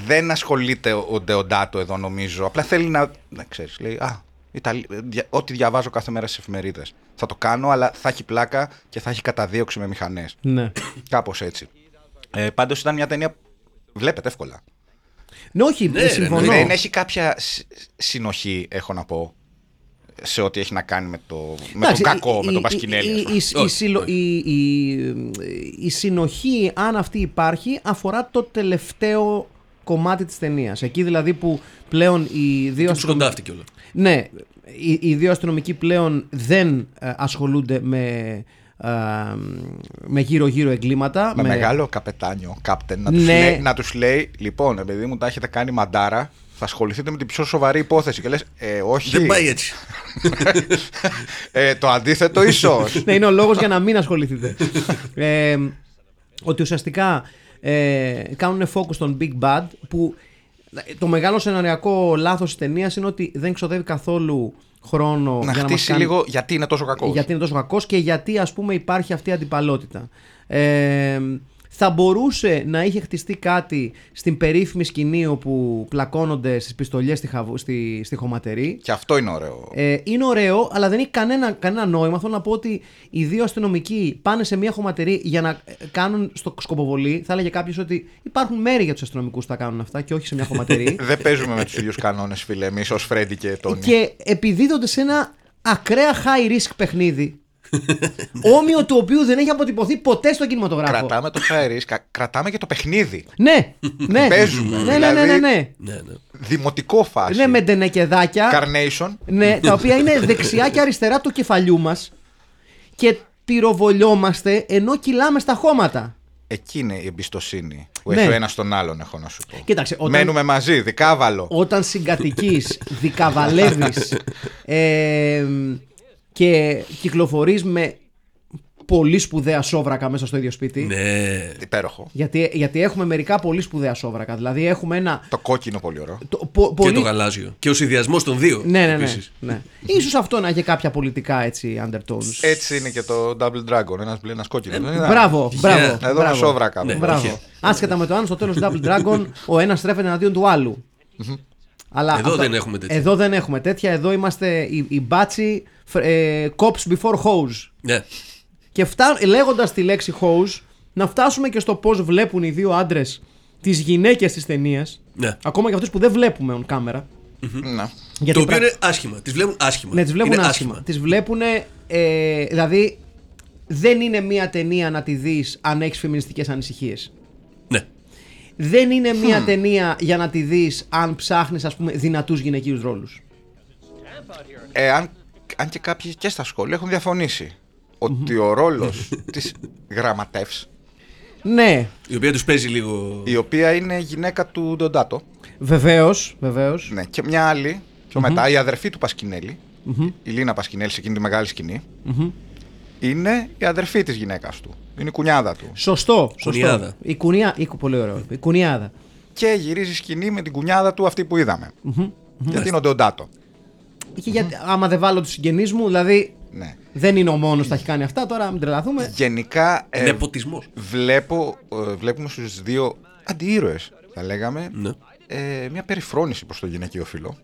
δεν ασχολείται ο ο Ντεοντάτο εδώ νομίζω. Απλά θέλει να. να ξέρεις, λέει, Α, Ιταλ- δια- ό,τι διαβάζω κάθε μέρα στις εφημερίδες. Θα το κάνω, αλλά θα έχει πλάκα και θα έχει καταδίωξη με μηχανές. Ναι. Κάπως έτσι. Ε, Πάντως ήταν μια ταινία. που Βλέπετε εύκολα. Ναι, όχι, Ναι, ρε, συμφωνώ. Δεν έχει κάποια συ- συνοχή, έχω να πω, σε ό,τι έχει να κάνει με το, με Εντάξει, τον κακό, η- με τον η- Πασκινέλη. η- ας πούμε. η- η- Όχι, η συλλο- όχι. η- η- Η συνοχή, αν αυτή υπάρχει, αφορά το τελευταίο κομμάτι της ταινίας. Εκεί δηλαδή που πλέον οι δύο Τους αστυνομικοί... σκοντάφτηκε όλα. Ναι, οι, οι δύο αστυνομικοί πλέον δεν ε, ασχολούνται με, ε, με γύρω-γύρω εγκλήματα. Με μεγάλο καπετάνιο, κάπτεν, να τους, Ναι. λέει, να τους λέει, λοιπόν, επειδή μου τα έχετε κάνει μαντάρα, θα ασχοληθείτε με την πιο σοβαρή υπόθεση. Και λες, ε, όχι, Δεν πάει έτσι. ε, το αντίθετο ίσως. ναι, είναι ο λόγος για να μην ασχοληθείτε. ε, ότι ουσιαστικά ε, κάνουν focus στον Big Bad που το μεγάλο σεναριακό λάθος της ταινίας είναι ότι δεν ξοδεύει καθόλου χρόνο να για να μας χτίσει κάνει... λίγο γιατί είναι τόσο κακός. γιατί είναι τόσο κακός και γιατί ας πούμε υπάρχει αυτή η αντιπαλότητα. Ε, θα μπορούσε να είχε χτιστεί κάτι στην περίφημη σκηνή όπου πλακώνονται στις πιστολιές στη, χαβου- στη, στη χωματερή; Και αυτό είναι ωραίο. Ε, είναι ωραίο, αλλά δεν έχει κανένα, κανένα νόημα. Θέλω να πω ότι οι δύο αστυνομικοί πάνε σε μια χωματερή για να ε, κάνουν στο σκοποβολή. Θα έλεγε κάποιος ότι υπάρχουν μέρη για τους αστυνομικούς που τα κάνουν αυτά και όχι σε μια χωματερή. Δεν παίζουμε με τους ίδιους κανόνες, φίλε, εμείς ως Φρέντι και Τόνι. και επιδίδονται σε ένα ακραία high risk παιχνίδι. Όμοιο του οποίου δεν έχει αποτυπωθεί ποτέ στον κινηματογράφο. Κρατάμε το high risk, κα- κρατάμε και το παιχνίδι. Ναι, ναι. Παίζουμε, Ναι, ναι, ναι, ναι, δηλαδή. ναι. Ναι, ναι. Δημοτικό φάση. Ναι, με ντενεκεδάκια. Carnation. Ναι, τα οποία είναι δεξιά και αριστερά του κεφαλιού μας και πυροβολιόμαστε ενώ κυλάμε στα χώματα. Εκεί είναι η εμπιστοσύνη που Ναι. έχει ο ένας τον άλλον, έχω να σου πω. Κοίταξε, όταν, Μένουμε μαζί, δικάβαλο. όταν συγκατοικείς, δικαβαλεύεις ε, και κυκλοφορείς με πολύ σπουδαία σόβρακα μέσα στο ίδιο σπίτι. Ναι. Υπέροχο. Γιατί, γιατί έχουμε μερικά πολύ σπουδαία σόβρακα. Δηλαδή έχουμε ένα. Το κόκκινο πολύ ωραίο. Το, πο- Και πολύ... το γαλάζιο. Και ο συνδυασμός των δύο. Ναι, ναι, ναι. επίσης. ναι. Ίσως αυτό να έχει κάποια πολιτικά έτσι undertones. Έτσι είναι και το Double Dragon. Ένας μπλε, ένας κόκκινος. Δεν είναι; Μπράβο, μπράβο. Εδώ ένα μπράβο. σόβρακα. Ναι. Μπράβο. όχι. Άσχετα με το αν στο τέλος Double Dragon ο ένας στρέφεται εναντίον του άλλου. Αλλά Εδώ δεν έχουμε τέτοια. Εδώ δεν έχουμε τέτοια. Εδώ είμαστε οι, οι μπάτσι ε, cops before hose. Ναι. Και φτά, λέγοντας τη λέξη hose, να φτάσουμε και στο πώς βλέπουν οι δύο άντρες τις γυναίκες της ταινίας. Ναι. Ακόμα και αυτές που δεν βλέπουμε on camera. Ναι. Γιατί το οποίο πρα- είναι άσχημα. Τις βλέπουν άσχημα. Ναι, τις βλέπουν Είναι άσχημα. Τις βλέπουν, ε, δηλαδή, δεν είναι μία ταινία να τη δεις αν έχεις φεμινιστικές ανησυχίες. Ναι. Δεν είναι μία ταινία για να τη δεις αν ψάχνεις, ας πούμε, δυνατούς γυναικείους ρόλους. Ε, αν, αν και κάποιοι και στα σχόλια έχουν διαφωνήσει ότι ο ρόλος της γραμματεύς, Ναι, Η οποία τους παίζει λίγο. η οποία είναι γυναίκα του Ντοντάτο, βεβαίως, βεβαίως. ναι, και μια άλλη, πιο μετά, η αδερφή του πασκινελη η Λίνα Πασκινέλη σε εκείνη τη μεγάλη σκηνή, είναι η αδερφή της γυναίκας του. Είναι η κουνιάδα του. Σωστό, σωστό. Κουνιάδα. Η κουνιά, η, πολύ ωραίο. Η κουνιάδα. Και γυρίζει σκηνή με την κουνιάδα του αυτή που είδαμε. Γιατί είναι ο Ντοντάτο. Και γιατί, άμα δεν βάλω τους συγγενείς μου, δηλαδή Ναι. δεν είναι ο μόνος που τα έχει κάνει αυτά, τώρα μην τρελαθούμε. Γενικά ε, Νεποτισμός. βλέπω, ε, βλέπουμε στους δύο αντιήρωες, θα λέγαμε, Ναι. ε, μια περιφρόνηση προς το γυναικείο φύλλο.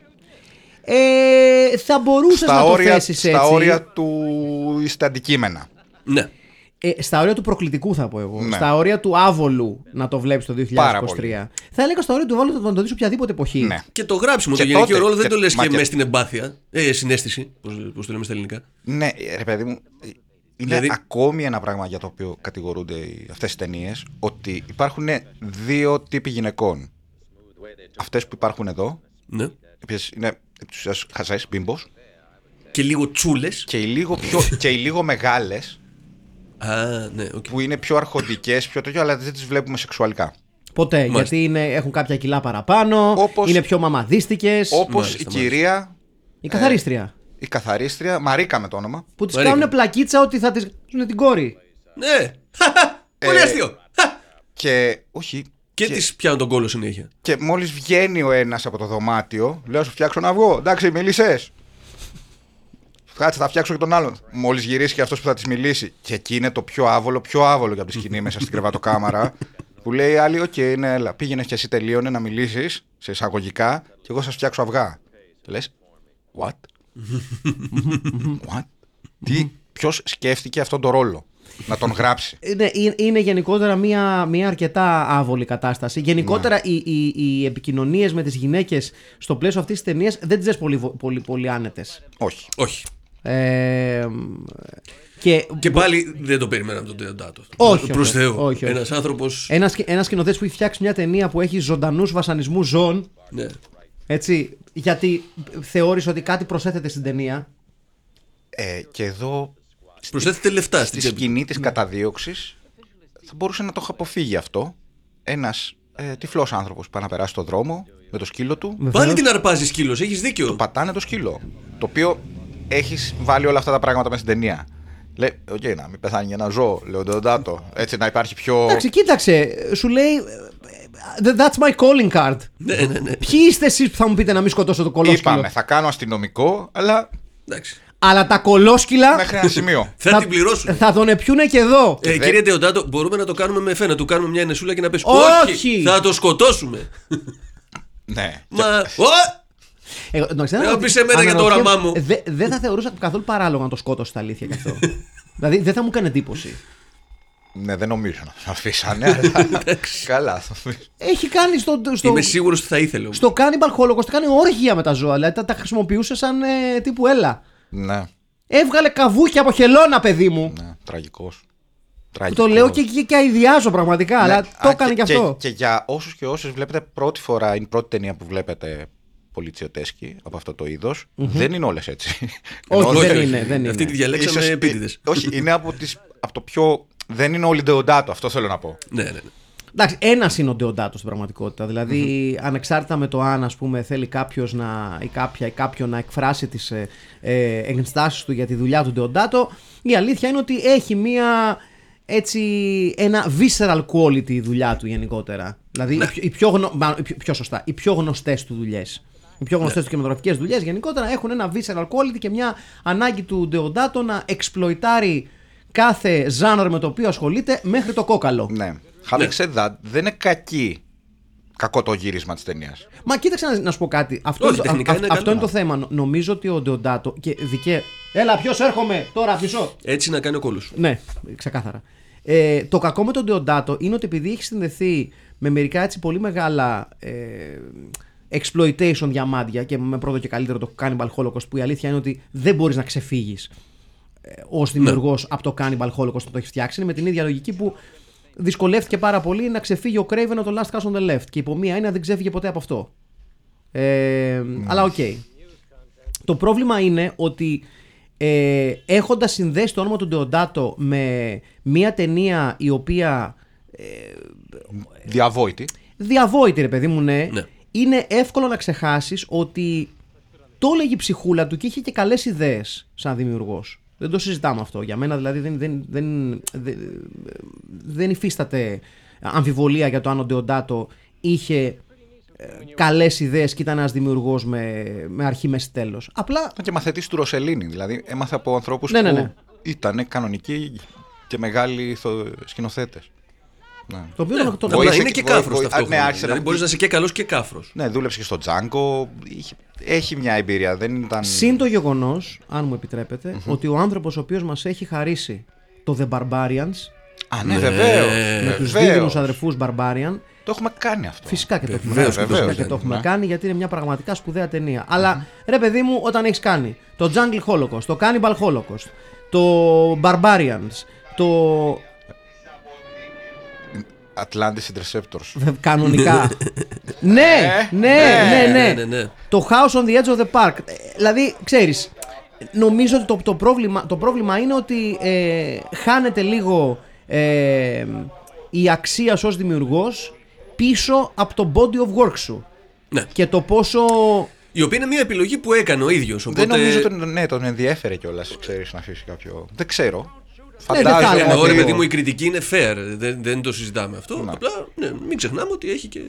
Ε, θα μπορούσες Στα να το όρια, θέσεις έτσι. στα όρια του στα αντικείμενα. Ναι. Ε, στα όρια του προκλητικού θα πω εγώ. Ναι. Στα όρια του άβολου να το βλέπεις το 2023. Πάρα πολύ. Θα έλεγα στα όρια του άβολου να το δεις οποιαδήποτε εποχή. Ναι. Και το γράψιμο, Και το γυναικείο τότε- ρόλο δεν και- το λες μα και και- μες στην εμπάθεια. Ε, συνέστηση, πώς το λέμε στα ελληνικά. Ναι, ε, ρε παιδί μου, ε, είναι Δηλαδή- ακόμη ένα πράγμα για το οποίο κατηγορούνται οι- αυτές οι ταινίες ότι υπάρχουν δύο τύποι γυναικών. Αυτές που υπάρχουν εδώ, Ναι. οι οποίες είναι τους χαζές, bimbos, Και λίγο τσούλες. και οι λίγο, πιο, και οι λίγο μεγάλες, Α, ναι, οκ. που είναι πιο αρχοντικές, πιο τέτοιο, αλλά δεν τις βλέπουμε σεξουαλικά. Ποτέ. Γιατί είναι, έχουν κάποια κιλά παραπάνω, Όπως- είναι πιο μαμαδίστικες. Όπως Μάλιστα, η μάλιστα. κυρία, Η καθαρίστρια. η καθαρίστρια, Μαρίκα με το όνομα, Που της Μαρίκα. κάνουν πλακίτσα ότι θα της ζουν την κόρη. Ναι. Πολύ Ε, αστείο. Χα! και όχι, Και, τις πιάνουν τον κώλο συνέχεια. Και μόλις βγαίνει ο ένας από το δωμάτιο, λέω: Σου φτιάξω αυγό. Εντάξει, μίλησε. Κάτσε, θα φτιάξω και τον άλλον. Μόλις γυρίσει και αυτός που θα της μιλήσει. Και εκεί είναι το πιο άβολο, πιο άβολο για τη σκηνή μέσα στην κρεβατοκάμαρα. Που λέει η άλλη: Οκ, ναι, έλα. Πήγαινες και εσύ τελείωνε να μιλήσεις σε εισαγωγικά και εγώ σα φτιάξω αυγά. Και λες: What? What? Τι, ποιος σκέφτηκε αυτόν τον ρόλο να τον γράψει; Είναι, είναι- είναι γενικότερα μια, μια αρκετά άβολη κατάσταση. Γενικότερα οι, οι, οι επικοινωνίες με τις γυναίκες στο πλαίσιο αυτής της ταινίας δεν τις πολύ, βο- πολύ, πολύ άνετες. Όχι. Όχι. Ε, και Και πάλι δεν το περίμενα από τον Τεοντάτο. Όχι, Προς όχι, Θεού. όχι, όχι. Ένας άνθρωπο. ένας, ένας σκηνοθέτης που έχει φτιάξει μια ταινία που έχει ζωντανούς βασανισμούς ζώων. Ναι. Έτσι, γιατί θεώρησε ότι κάτι προσέθεται στην ταινία. Ε, και εδώ Προσθέτεται λεφτά στη στην τσέπη. σκηνή της καταδίωξης θα μπορούσε να το έχει αποφύγει αυτό. Ένας ε, τυφλός άνθρωπος που πάει να περάσει το δρόμο με το σκύλο του. Πάλι την αρπάζεις σκύλος, έχεις δίκιο. Του πατάνε το σκύλο. Το οποίο έχεις βάλει όλα αυτά τα πράγματα μέσα στην ταινία. Λέει, οκ, να μην πεθάνει ένα ζώο, λέω Ντεοντάτο. Έτσι να υπάρχει πιο. Εντάξει, κοίταξε, σου λέει. ε, That's my calling card. Ναι, ναι, ναι. Ποιοι είστε εσείς που θα μου πείτε να μην σκοτώσω το κολόσκυλο; Είπαμε, θα κάνω αστυνομικό, αλλά Εντάξει. Αλλά τα κολόσκυλα μέχρι ένα σημείο. Θα την πληρώσουν. θα τον επιούνε και εδώ. Ε, δεν- κύριε Τεοντάτο, μπορούμε να το κάνουμε με φένα. Του κάνουμε μια ενεσούλα και να πει Όχι! Θα το σκοτώσουμε. ναι. Μα. Ω! Εγώ, εντάξει, δεν Ε, θα- πεις εμένα για το αναρωτιέμαι- όραμά μου. ε, δε- Δεν θα θεωρούσα καθόλου παράλογο να το σκότωσε τα αλήθεια γι' αυτό. δηλαδή δεν θα μου έκανε εντύπωση. ναι, δεν νομίζω να τον αφήσανε. αλλά- Καλά. θα πεις. Έχει κάνει στο, στο, Είμαι σίγουρος ότι θα ήθελε. όμως. στο Cannibal Holocaust κάνει όργια με τα ζώα. Δηλαδή τα, τα χρησιμοποιούσε σαν ε, τύπου έλα. ναι, Έβγαλε καβούκια από χελώνα, παιδί μου. ναι, τραγικός. Το λέω και, και, και αειδιάζω πραγματικά, αλλά το έκανε και, αυτό. Ναι. Και, για όσους και όσες βλέπετε πρώτη φορά, είναι η πρώτη ταινία που βλέπετε Πολιτσιοτέσκι από αυτό το είδος. Δεν είναι όλες έτσι. Όχι, Ενώ δεν ότι- είναι, δεν είναι. Αυτή τη διαλέξαμε ίσως- επίτηδες. Όχι, είναι από, τις, από το πιο. Δεν είναι όλοι Ντεοντάτο, αυτό θέλω να πω. Ναι, ναι, ναι. Εντάξει, ένας είναι ο Ντεοντάτο στην πραγματικότητα. Δηλαδή, ανεξάρτητα με το αν ας πούμε, θέλει κάποιος ή κάποια ή κάποιον να εκφράσει τις ε, ε, ενστάσει του για τη δουλειά του Ντεοντάτο, η αλήθεια είναι ότι έχει μία. Έτσι, ένα visceral quality η δουλειά του γενικότερα. Δηλαδή, οι, πιο, οι πιο, γνω... μάλλον, οι πιο, πιο σωστά, οι πιο γνωστές του δουλειές. Οι πιο γνωστές του κινηματογραφικές δουλειές γενικότερα έχουν ένα visceral quality και μια ανάγκη του Ντεοντάτο να εξπλοϊτάρει κάθε ζάνορ με το οποίο ασχολείται μέχρι το κόκαλο. Ναι. Having said that, δεν είναι κακή. Κακό το γύρισμα της ταινίας. Μα κοίταξε να, να σου πω κάτι. Αυτό, Όχι, είναι, το- τεχνικά α- είναι αυτό καλό. είναι το θέμα. Νο- Νομίζω ότι ο Ντεοντάτο και δικέ. Έλα, ποιος έρχομαι; Τώρα, μισό. Έτσι να κάνει ο κόλλο. Ναι, ξεκάθαρα. Ε, το κακό με τον Ντεοντάτο είναι ότι επειδή έχει συνδεθεί με μερικά έτσι πολύ μεγάλα ε, exploitation διαμάντια και με πρώτο και καλύτερο το Cannibal Holocaust που η αλήθεια είναι ότι δεν μπορείς να ξεφύγεις ε, ως δημιουργός από το Cannibal Holocaust που το έχεις φτιάξει. Είναι με την ίδια λογική που δυσκολεύτηκε πάρα πολύ να ξεφύγει ο Craven από το Last House on the Left. Και υπό μία έννοια δεν ξέφυγε ποτέ από αυτό. Ε, αλλά οκ. Το πρόβλημα είναι ότι ε, έχοντας συνδέσει το όνομα του Ντεοντάτο με μια ταινία η οποία Διαβόητη. διαβόητη ρε παιδί μου ναι, Ναι. Είναι εύκολο να ξεχάσεις ότι το έλεγε η ψυχούλα του και είχε και καλές ιδέες σαν δημιουργός. Δεν το συζητάμε αυτό. Για μένα δηλαδή δεν, δεν, δεν, δεν, δεν υφίσταται αμφιβολία για το αν ο Ντεοντάτο είχε ε, καλές ιδέες και ήταν ένας δημιουργός με, με αρχή, μέση, τέλος. Απλά Ήταν και μαθητής του Ροσελίνη. Δηλαδή, έμαθε από ανθρώπους Ναι, ναι, που ναι. ήταν κανονικοί και μεγάλοι σκηνοθέτες. Ναι. το οποίο Ναι, το- το- απλά βοήθησε είναι και- και κάφρος βοή- βοή- ταυτόχρονα. ναι, άρχισε δηλαδή να- μπορείς να είσαι και καλός και κάφρος. ναι, δούλεψε και στο Τζάγκο. Είχε- Έχει μια εμπειρία. Δεν ήταν. Συν το γεγονός, αν μου επιτρέπετε, ότι ο άνθρωπος ο οποίος μας έχει χαρίσει το The Barbarians Α, ναι, βεβαίως. με τους δίδυμους αδερφούς Barbarian. Το έχουμε κάνει αυτό. Φυσικά και το έχουμε Βεβαίως κάνει. και το Φυσικά έχουμε και το κάνει, έχουμε ναι. κάνει γιατί είναι μια πραγματικά σπουδαία ταινία. Αλλά ρε παιδί μου, όταν έχεις κάνει το Jungle Holocaust, το Cannibal Holocaust, το Barbarians, το. Atlantis Interceptors. Βε- Κανονικά. ναι, ναι, ναι, ναι, ναι, ναι, ναι. Το House on the Edge of the Park. Ε, Δηλαδή, ξέρεις, νομίζω ότι το, το, πρόβλημα, το πρόβλημα είναι ότι ε, χάνεται λίγο ε, η αξία σου ως δημιουργός πίσω από το body of work σου. Ναι. Και το πόσο... Η οποία είναι μια επιλογή που έκανε ο ίδιος. Οπότε... Δεν νομίζω τον, ναι, τον ενδιέφερε κιόλας, ξέρεις, να αφήσει κάποιο. Δεν ξέρω. Φαντάζομαι δεν θα Ε, έλεγα Εννοώ, ρε ότι- παιδί μου, η κριτική είναι fair. Δεν, δεν το συζητάμε αυτό. Ναι. Απλά ναι, μην ξεχνάμε ότι έχει και.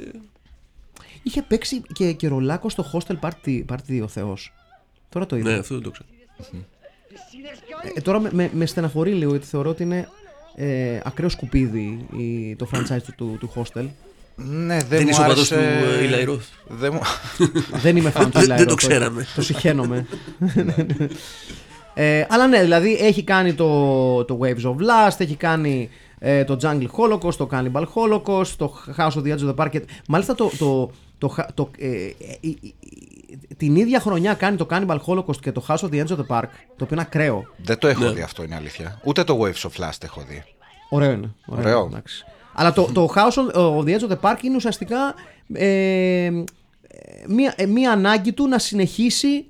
Είχε παίξει και, και ρολάκο στο Hostel Party, Party 2 ο Θεός. Τώρα το είδα. Ναι, αυτό δεν το ξέρω. Ε, τώρα με, με, με στεναχωρεί λίγο γιατί θεωρώ ότι είναι ε, ακραίο σκουπίδι η, το franchise του, του, του Hostel. Ναι, δεν, Δεν μου είσαι οπαδός άρεσε... του, ε, Eli Roth. Δεν μου... δεν είμαι fan του Δεν- Eli δεν το Roth, ξέραμε. Το συχαίνομαι. Ε, αλλά ναι, δηλαδή έχει κάνει το, το Waves of Last, έχει κάνει ε, το Jungle Holocaust, το Cannibal Holocaust, το House of the Edge of the Park. και- Μάλιστα το, το, το, χα- το, ε, ε, ε, ε, την ίδια χρονιά κάνει το Cannibal Holocaust και το House of the Edge of the Park, το οποίο είναι ακραίο. δεν το έχω Ναι. δει αυτό, είναι αλήθεια. Ούτε το Waves of Last έχω δει. Ωραίο είναι. Ωραίο. είναι, εντάξει. Αλλά το, το House of of the Edge of the Park είναι ουσιαστικά ε, ε, μία, ε, μία ανάγκη του να συνεχίσει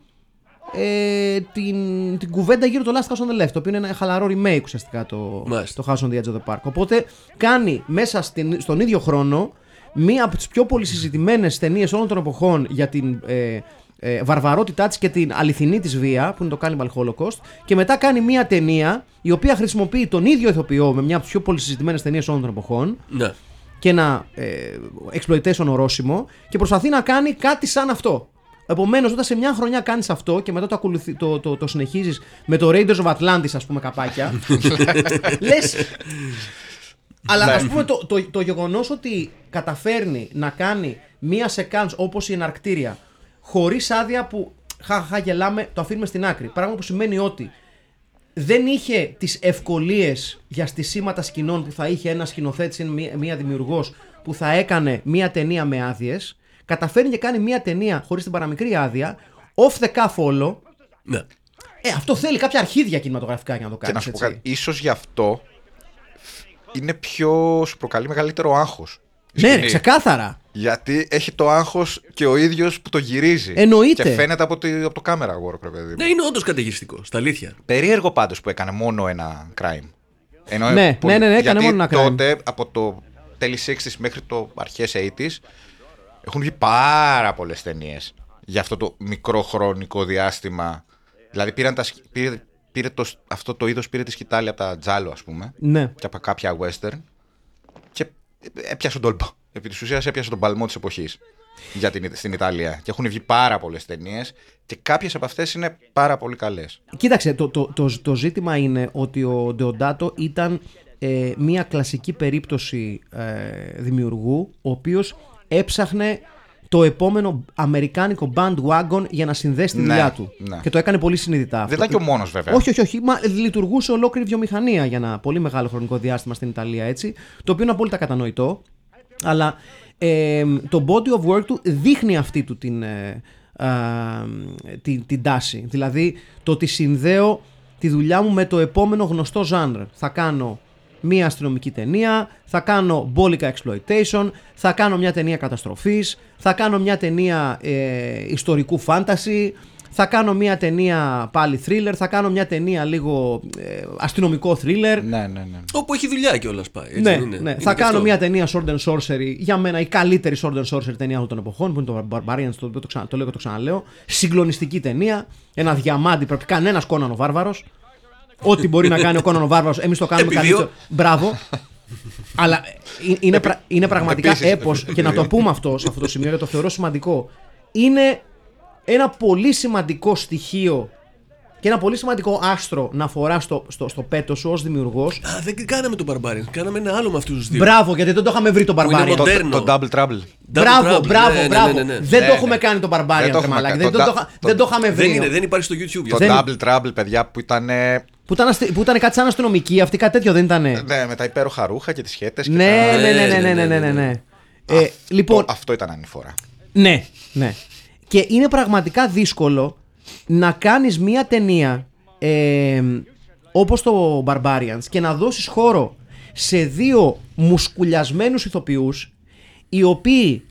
ε, την, την κουβέντα γύρω το Last House on the Left, το οποίο είναι ένα χαλαρό remake ουσιαστικά το, Μάλιστα. το House on the Edge of the Park. Οπότε κάνει μέσα στην, στον ίδιο χρόνο μία από τις πιο πολύ συζητημένες ταινίες όλων των εποχών για την ε, ε, βαρβαρότητά της και την αληθινή της βία, που είναι το Cannibal Holocaust, και μετά κάνει μία ταινία η οποία χρησιμοποιεί τον ίδιο ηθοποιό με μια από τις πιο πολύ συζητημένες ταινίες όλων των εποχών Ναι. και ένα ε, exploitation ορόσημο και προσπαθεί να κάνει κάτι σαν αυτό. Επομένως, όταν σε μια χρονιά κάνεις αυτό και μετά το, ακολουθεί, το, το, το συνεχίζεις με το Raiders of Atlantis, ας πούμε, καπάκια. λες. Αλλά ας πούμε το, το, το γεγονός ότι καταφέρνει να κάνει μία σεκάνς όπως η εναρκτήρια χωρίς άδεια που χαχα γελάμε, το αφήνουμε στην άκρη. Πράγμα που σημαίνει ότι δεν είχε τις ευκολίες για στισίματα σκηνών που θα είχε ένα σκηνοθέτης ή μία, μία δημιουργός που θα έκανε μία ταινία με άδειες. Καταφέρνει και κάνει μία ταινία χωρίς την παραμικρή άδεια, off the cuff όλο. ναι. Ε, αυτό θέλει κάποια αρχίδια κινηματογραφικά για να το Και κάνεις. να σου πω κάτι, ίσως γι' αυτό είναι πιο. σου προκαλεί μεγαλύτερο άγχος. η Ναι, σκηνή. ρε, ξεκάθαρα. Γιατί έχει το άγχος και ο ίδιος που το γυρίζει. Εννοείται. Και φαίνεται από, τη, από το κάμερα work, ρε παιδί μου. Ναι, είναι όντως καταιγιστικό. Στα αλήθεια. Περίεργο πάντως που έκανε μόνο ένα crime. Ενώ, Ναι, πολύ- ναι, ναι, ναι, έκανε γιατί μόνο ένα crime. τότε από το τέλη 60s μέχρι το αρχές 80s έχουν βγει πάρα πολλές ταινίες για αυτό το μικρό χρονικό διάστημα. Δηλαδή πήραν τα, σκ- πήρε, πήρε το, αυτό το είδος πήρε τη σκητάλη από τα τζάλο ας πούμε Ναι. και από κάποια western και έπιασε τον τόλπο. Επί της ουσίας έπιασε τον παλμό της εποχής για την, στην Ιταλία. Και έχουν βγει πάρα πολλές ταινίες και κάποιες από αυτές είναι πάρα πολύ καλές. Κοίταξε, το, το, το, το ζήτημα είναι ότι ο Ντεοντάτο ήταν ε, μια κλασική περίπτωση ε, δημιουργού ο οποίος έψαχνε το επόμενο αμερικάνικο bandwagon για να συνδέσει τη Ναι, δουλειά του. ναι. Και το έκανε πολύ συνειδητά αυτό. Δεν ήταν και ο μόνος βέβαια. Όχι, όχι, όχι. Μα λειτουργούσε ολόκληρη βιομηχανία για ένα πολύ μεγάλο χρονικό διάστημα στην Ιταλία έτσι. Το οποίο είναι απόλυτα κατανοητό. Αλλά ε, το body of work του δείχνει αυτή του την, ε, α, την, την τάση. Δηλαδή το ότι συνδέω τη δουλειά μου με το επόμενο γνωστό genre. Θα κάνω μία αστυνομική ταινία, θα κάνω μπόλικα exploitation, θα κάνω μια ταινία καταστροφής, θα κάνω μια ταινία ε, ιστορικού fantasy, θα κάνω μια ταινία πάλι thriller, θα κάνω μια ταινία λίγο ε, αστυνομικό thriller. Ναι, ναι, ναι. Όπου έχει δουλειά κιόλας πάει. Έτσι Ναι, δεν είναι; ναι. Είναι θα και κάνω αυτό. μια ταινία Sword and Sorcery. Για μένα η καλύτερη Sword and Sorcery ταινία όλων των εποχών, που είναι το Barbarians, το οποίο το, ξανα, το λέω και το ξαναλέω. Συγκλονιστική ταινία. Ένα διαμάντι, πρέπει κανένας Κόναν ο Βάρβαρος. Ό,τι μπορεί να κάνει ο Κόναν ο Βάρβαρος, εμείς το κάνουμε Επί δύο. καλύτερο. Μπράβο. Αλλά ε, είναι, πρα- είναι πραγματικά Επίσης, έπος επί και να το δύο. πούμε αυτό σε αυτό το σημείο γιατί το θεωρώ σημαντικό. Είναι ένα πολύ σημαντικό στοιχείο και ένα πολύ σημαντικό άστρο να φορά στο, στο, στο πέτο σου ως δημιουργός. Α, δεν κάναμε τον Barbarian. Κάναμε ένα άλλο με αυτούς τους δύο. Μπράβο, γιατί δεν το είχαμε βρει τον είναι Barbarian. Το, Μοντέρνο. το Double Trouble. Double Μπράβο, Trouble. μπράβο, Ναι, ναι, μπράβο. ναι, ναι, ναι. Δεν Ναι, το έχουμε ναι. κάνει τον Barbarian, Δεν το ρε έχουμε μαλάκα. κάνει. Δεν, Το δεν το, da- είχα- το- δεν το είχαμε βρει. Δεν, είναι, δεν υπάρχει στο YouTube. Το γι' αυτό. Double Trouble, παιδιά, που ήταν. Ε, Που, ήταν, αστη- που ήταν κάτι σαν αστυνομική, αυτή κάτι τέτοιο δεν ήταν. Ναι, Ναι, με τα υπέροχα ρούχα και τις σχέτε. ναι, ναι, ναι, ναι, ναι, ναι, ναι, ναι. Ε, λοιπόν, Αυτό ήταν ανηφορά. Ναι, ναι. Και είναι πραγματικά δύσκολο να κάνεις μία ταινία ε, όπως το Barbarians και να δώσεις χώρο σε δύο μουσκουλιασμένους ηθοποιούς οι οποίοι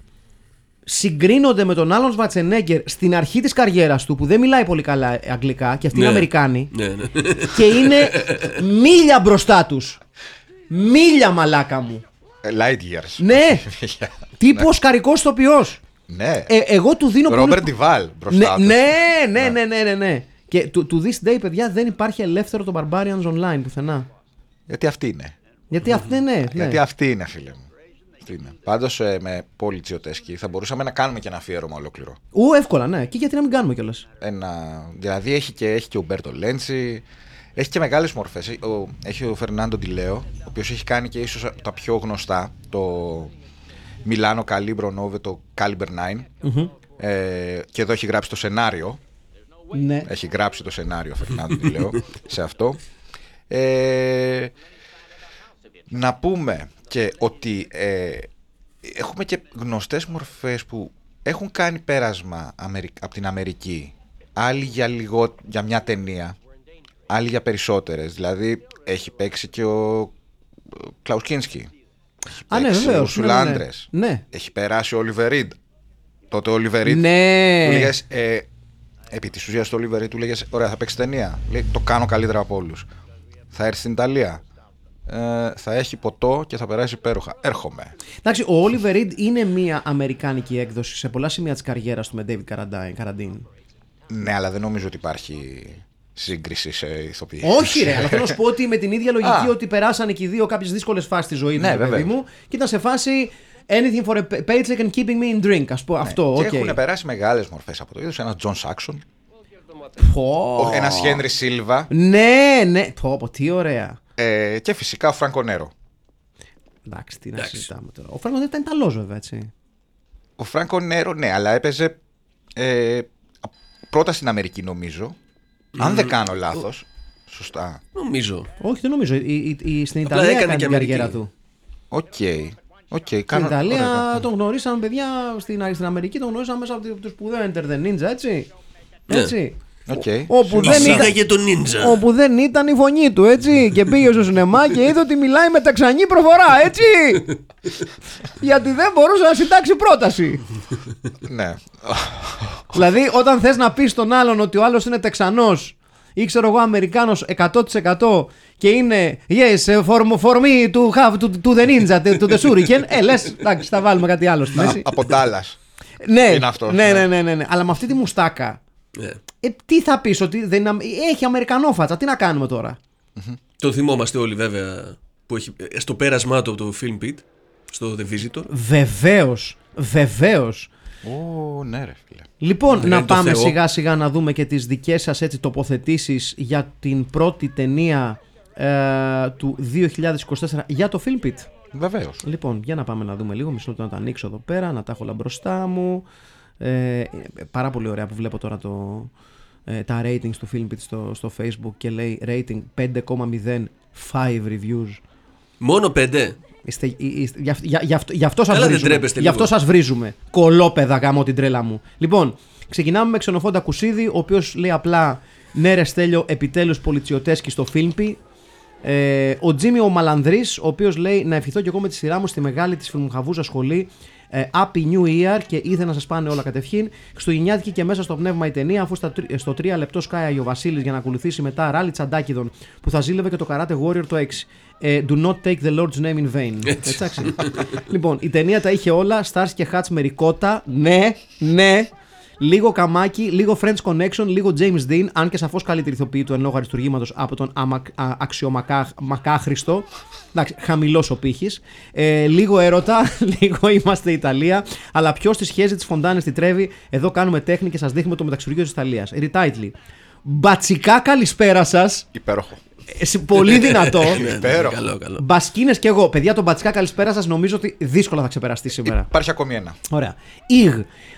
συγκρίνονται με τον άλλον Σβατσενέγκερ στην αρχή της καριέρας του που δεν μιλάει πολύ καλά αγγλικά και αυτοί είναι Ναι. Αμερικάνοι Ναι, ναι. και είναι μίλια μπροστά τους. Μίλια μαλάκα μου. Ε, Light years. Ναι, τύπος καρικός ηθοποιός. Ναι. Ε, εγώ του δίνω Ρόμπερ πολλούς- Ντιβάλ ναι, μπροστά τους. ναι, ναι, ναι, ναι, ναι, ναι. Και to, to this day, παιδιά, δεν υπάρχει ελεύθερο το Barbarians online πουθενά. Γιατί αυτή είναι. Γιατί αυτή ναι, ναι. Γιατί αυτή είναι, φίλε μου. Αυτή είναι. Πάντως με πόλη Τσιωτέσκη θα μπορούσαμε να κάνουμε και ένα αφιέρωμα ολόκληρο. Ου, εύκολα, ναι. Και γιατί να μην κάνουμε κιόλας; Ένα, δηλαδή έχει και, έχει και ο Μπέρτο Λέντσι, έχει και μεγάλες μορφές. Έχει ο Φερνάντο Ντιλέο, ο οποίος έχει κάνει και ίσως τα πιο γνωστά. Το Milano Calibro Nove, το Caliber 9. Ε, και εδώ έχει γράψει το σενάριο. Ναι. Έχει γράψει το σενάριο ο Φερνάντο Ντιλέο σε αυτό. Ε, να πούμε και ότι ε, έχουμε και γνωστές μορφές που έχουν κάνει πέρασμα Αμερι- από την Αμερική. Άλλοι για, λιγό, για μια ταινία, άλλοι για περισσότερες. Δηλαδή έχει παίξει και ο Κλάους Κίνσκι. Έχει Α, ναι, παίξει βεβαίως, ο ναι, Σουλά ναι, ναι. Άντρες. Ναι. Έχει περάσει ο Όλιβερ Ριντ. Τότε ο Όλιβερ Ριντ Ναι. του λέγες, ε, επί της ουσίας του Όλιβερ Ριντ του λέγες, ωραία θα παίξει ταινία. Λέει, το κάνω καλύτερα από όλους. Θα έρθει στην Ιταλία. Ε, θα έχει ποτό και θα περάσει υπέροχα. Έρχομαι. Εντάξει, ο Oliver Reed είναι μια αμερικάνικη έκδοση σε πολλά σημεία της καριέρας του με David Carradine- Carradine. Ναι, αλλά δεν νομίζω ότι υπάρχει σύγκριση σε ηθοποιοί. Όχι, ρε, αλλά θέλω να σου πω ότι με την ίδια λογική Α. ότι περάσανε και οι δύο κάποιες δύσκολες φάσεις στη ζωή του, Ναι, ρε παιδί βεβαίως. μου, και ήταν σε φάση anything for a paycheck and keeping me in drink, ας πούμε. Αυτό, Ναι, Και οκ. έχουν περάσει μεγάλες μορφές από το είδος. Ένας Τζον Σάξον, Πω. ένας Χένρι Σίλβα Ναι, ναι. Πω, πω, τι ωραία. Ε, και φυσικά ο Φράνκο Νέρο. Εντάξει, τι να Εντάξει. συζητάμε τώρα. Ο Φράνκο ήταν Ιταλός, βέβαια, έτσι. Ο Φράνκο Νέρο, ναι, αλλά έπαιζε ε, πρώτα στην Αμερική νομίζω. Αν δεν κάνω λάθος. Σωστά. Νομίζω. Όχι, δεν νομίζω. Η, η, η- στην Απλά Ιταλία έκανε έκανε και την Αμερική. καριέρα του. OK. OK, Στην κάνω- Ιταλία ωραία, ναι. τον γνωρίσαν παιδιά στην, στην Αμερική, τον γνωρίσαν μέσα από το σπουδαίο Enter the Ninja, έτσι. Ναι. Έτσι. Οκ. Όπου δεν, ήταν, Εισήγαγε τον νίντζα. όπου δεν ήταν η φωνή του, έτσι. Και πήγε στο σινεμά και είδε ότι μιλάει με τεξανή προφορά, έτσι. Γιατί δεν μπορούσε να συντάξει πρόταση. Ναι. δηλαδή, όταν θες να πεις στον άλλον ότι ο άλλος είναι Τεξανός ή ξέρω εγώ Αμερικάνος 100% και είναι Yes, for, for me to have to, to the ninja, to the shuriken. Ε, λες, εντάξει, θα βάλουμε κάτι άλλο στη μέση. Από Ντάλλα. ναι, είναι αυτός, ναι, ναι. ναι, ναι, ναι, ναι. Αλλά με αυτή τη μουστάκα. Ναι. Ε, τι θα πεις, ότι δεν είναι, έχει Αμερικανόφατσα, τι να κάνουμε τώρα; Το θυμόμαστε όλοι βέβαια που έχει ε, στο πέρασμά του από το Film Pit, στο The Visitor. Βεβαίως, βεβαίως. Ω, ναι, ρε φίλε. Λοιπόν, Μεγάλη να το πάμε Θεό. σιγά σιγά να δούμε και τις δικές σας έτσι τοποθετήσεις για την πρώτη ταινία ε, του 2024 για το Film Pit. Βεβαίως. Λοιπόν, για να πάμε να δούμε λίγο. Μισό λεπτό να τα ανοίξω εδώ πέρα, να τα έχω όλα μπροστά μου. Ε, ε, πάρα πολύ ωραία που βλέπω τώρα το, ε, τα ratings του Filmpit στο, στο facebook και λέει rating 5,05 reviews. Μόνο πέντε; Είστε, είστε, γι' αυ- για, γι' αυτό, γι' αυτό σας Καλά, δεν βρίζουμε. τρέπεστε Γι' αυτό λίγο. σας βρίζουμε. Κολόπεδα γάμω την τρέλα μου. Λοιπόν, ξεκινάμε με ξενοφόντα Κουσίδη, ο οποίος λέει απλά ναι ρε Στέλιο, επιτέλους πολιτσιωτέσκι στο Filmpi. Ε, ο Τζίμι ο Μαλανδρής, ο οποίος λέει να ευχηθώ και εγώ με τη σειρά μου στη μεγάλη της φιλμουχαβούζα σχολή ε, Happy New Year και ήθελα να σας πάνε όλα κατευχήν. Χριστουγεννιάτικη και μέσα στο πνεύμα η ταινία, αφού στα, τρι- στο 3 λεπτό σκάει ο Βασίλης για να ακολουθήσει μετά ράλι τσαντάκιδων που θα ζήλευε και το Karate Warrior το 6. Ε, do not take the Lord's name in vain. Εντάξει. λοιπόν, η ταινία τα είχε όλα. Stars και hats με ρικότα. Ναι, ναι. Λίγο καμάκι, λίγο French Connection, λίγο James Dean, αν και σαφώς καλύτερη ηθοποιή του εν λόγω αριστουργήματο από τον αξιομακάχρηστο. Εντάξει, χαμηλός ο πύχης. Ε, λίγο έρωτα, λίγο είμαστε Ιταλία. Αλλά ποιος τη σχέση της φοντάνες τη τρέβει. Εδώ κάνουμε τέχνη και σας δείχνουμε το μεταξυουργείο της Ιταλίας. Retitle. Μπατσικά καλησπέρα σας. Υπέροχο. Πολύ δυνατό. Ναι, ναι, Υπέροχο. Καλό, καλό. Μπασκίνες και εγώ. Παιδιά, τον μπατσικά καλησπέρα σας νομίζω ότι δύσκολα θα ξεπεραστεί σήμερα. Υπάρχει ακόμη ένα. Ωραία. Ιγ.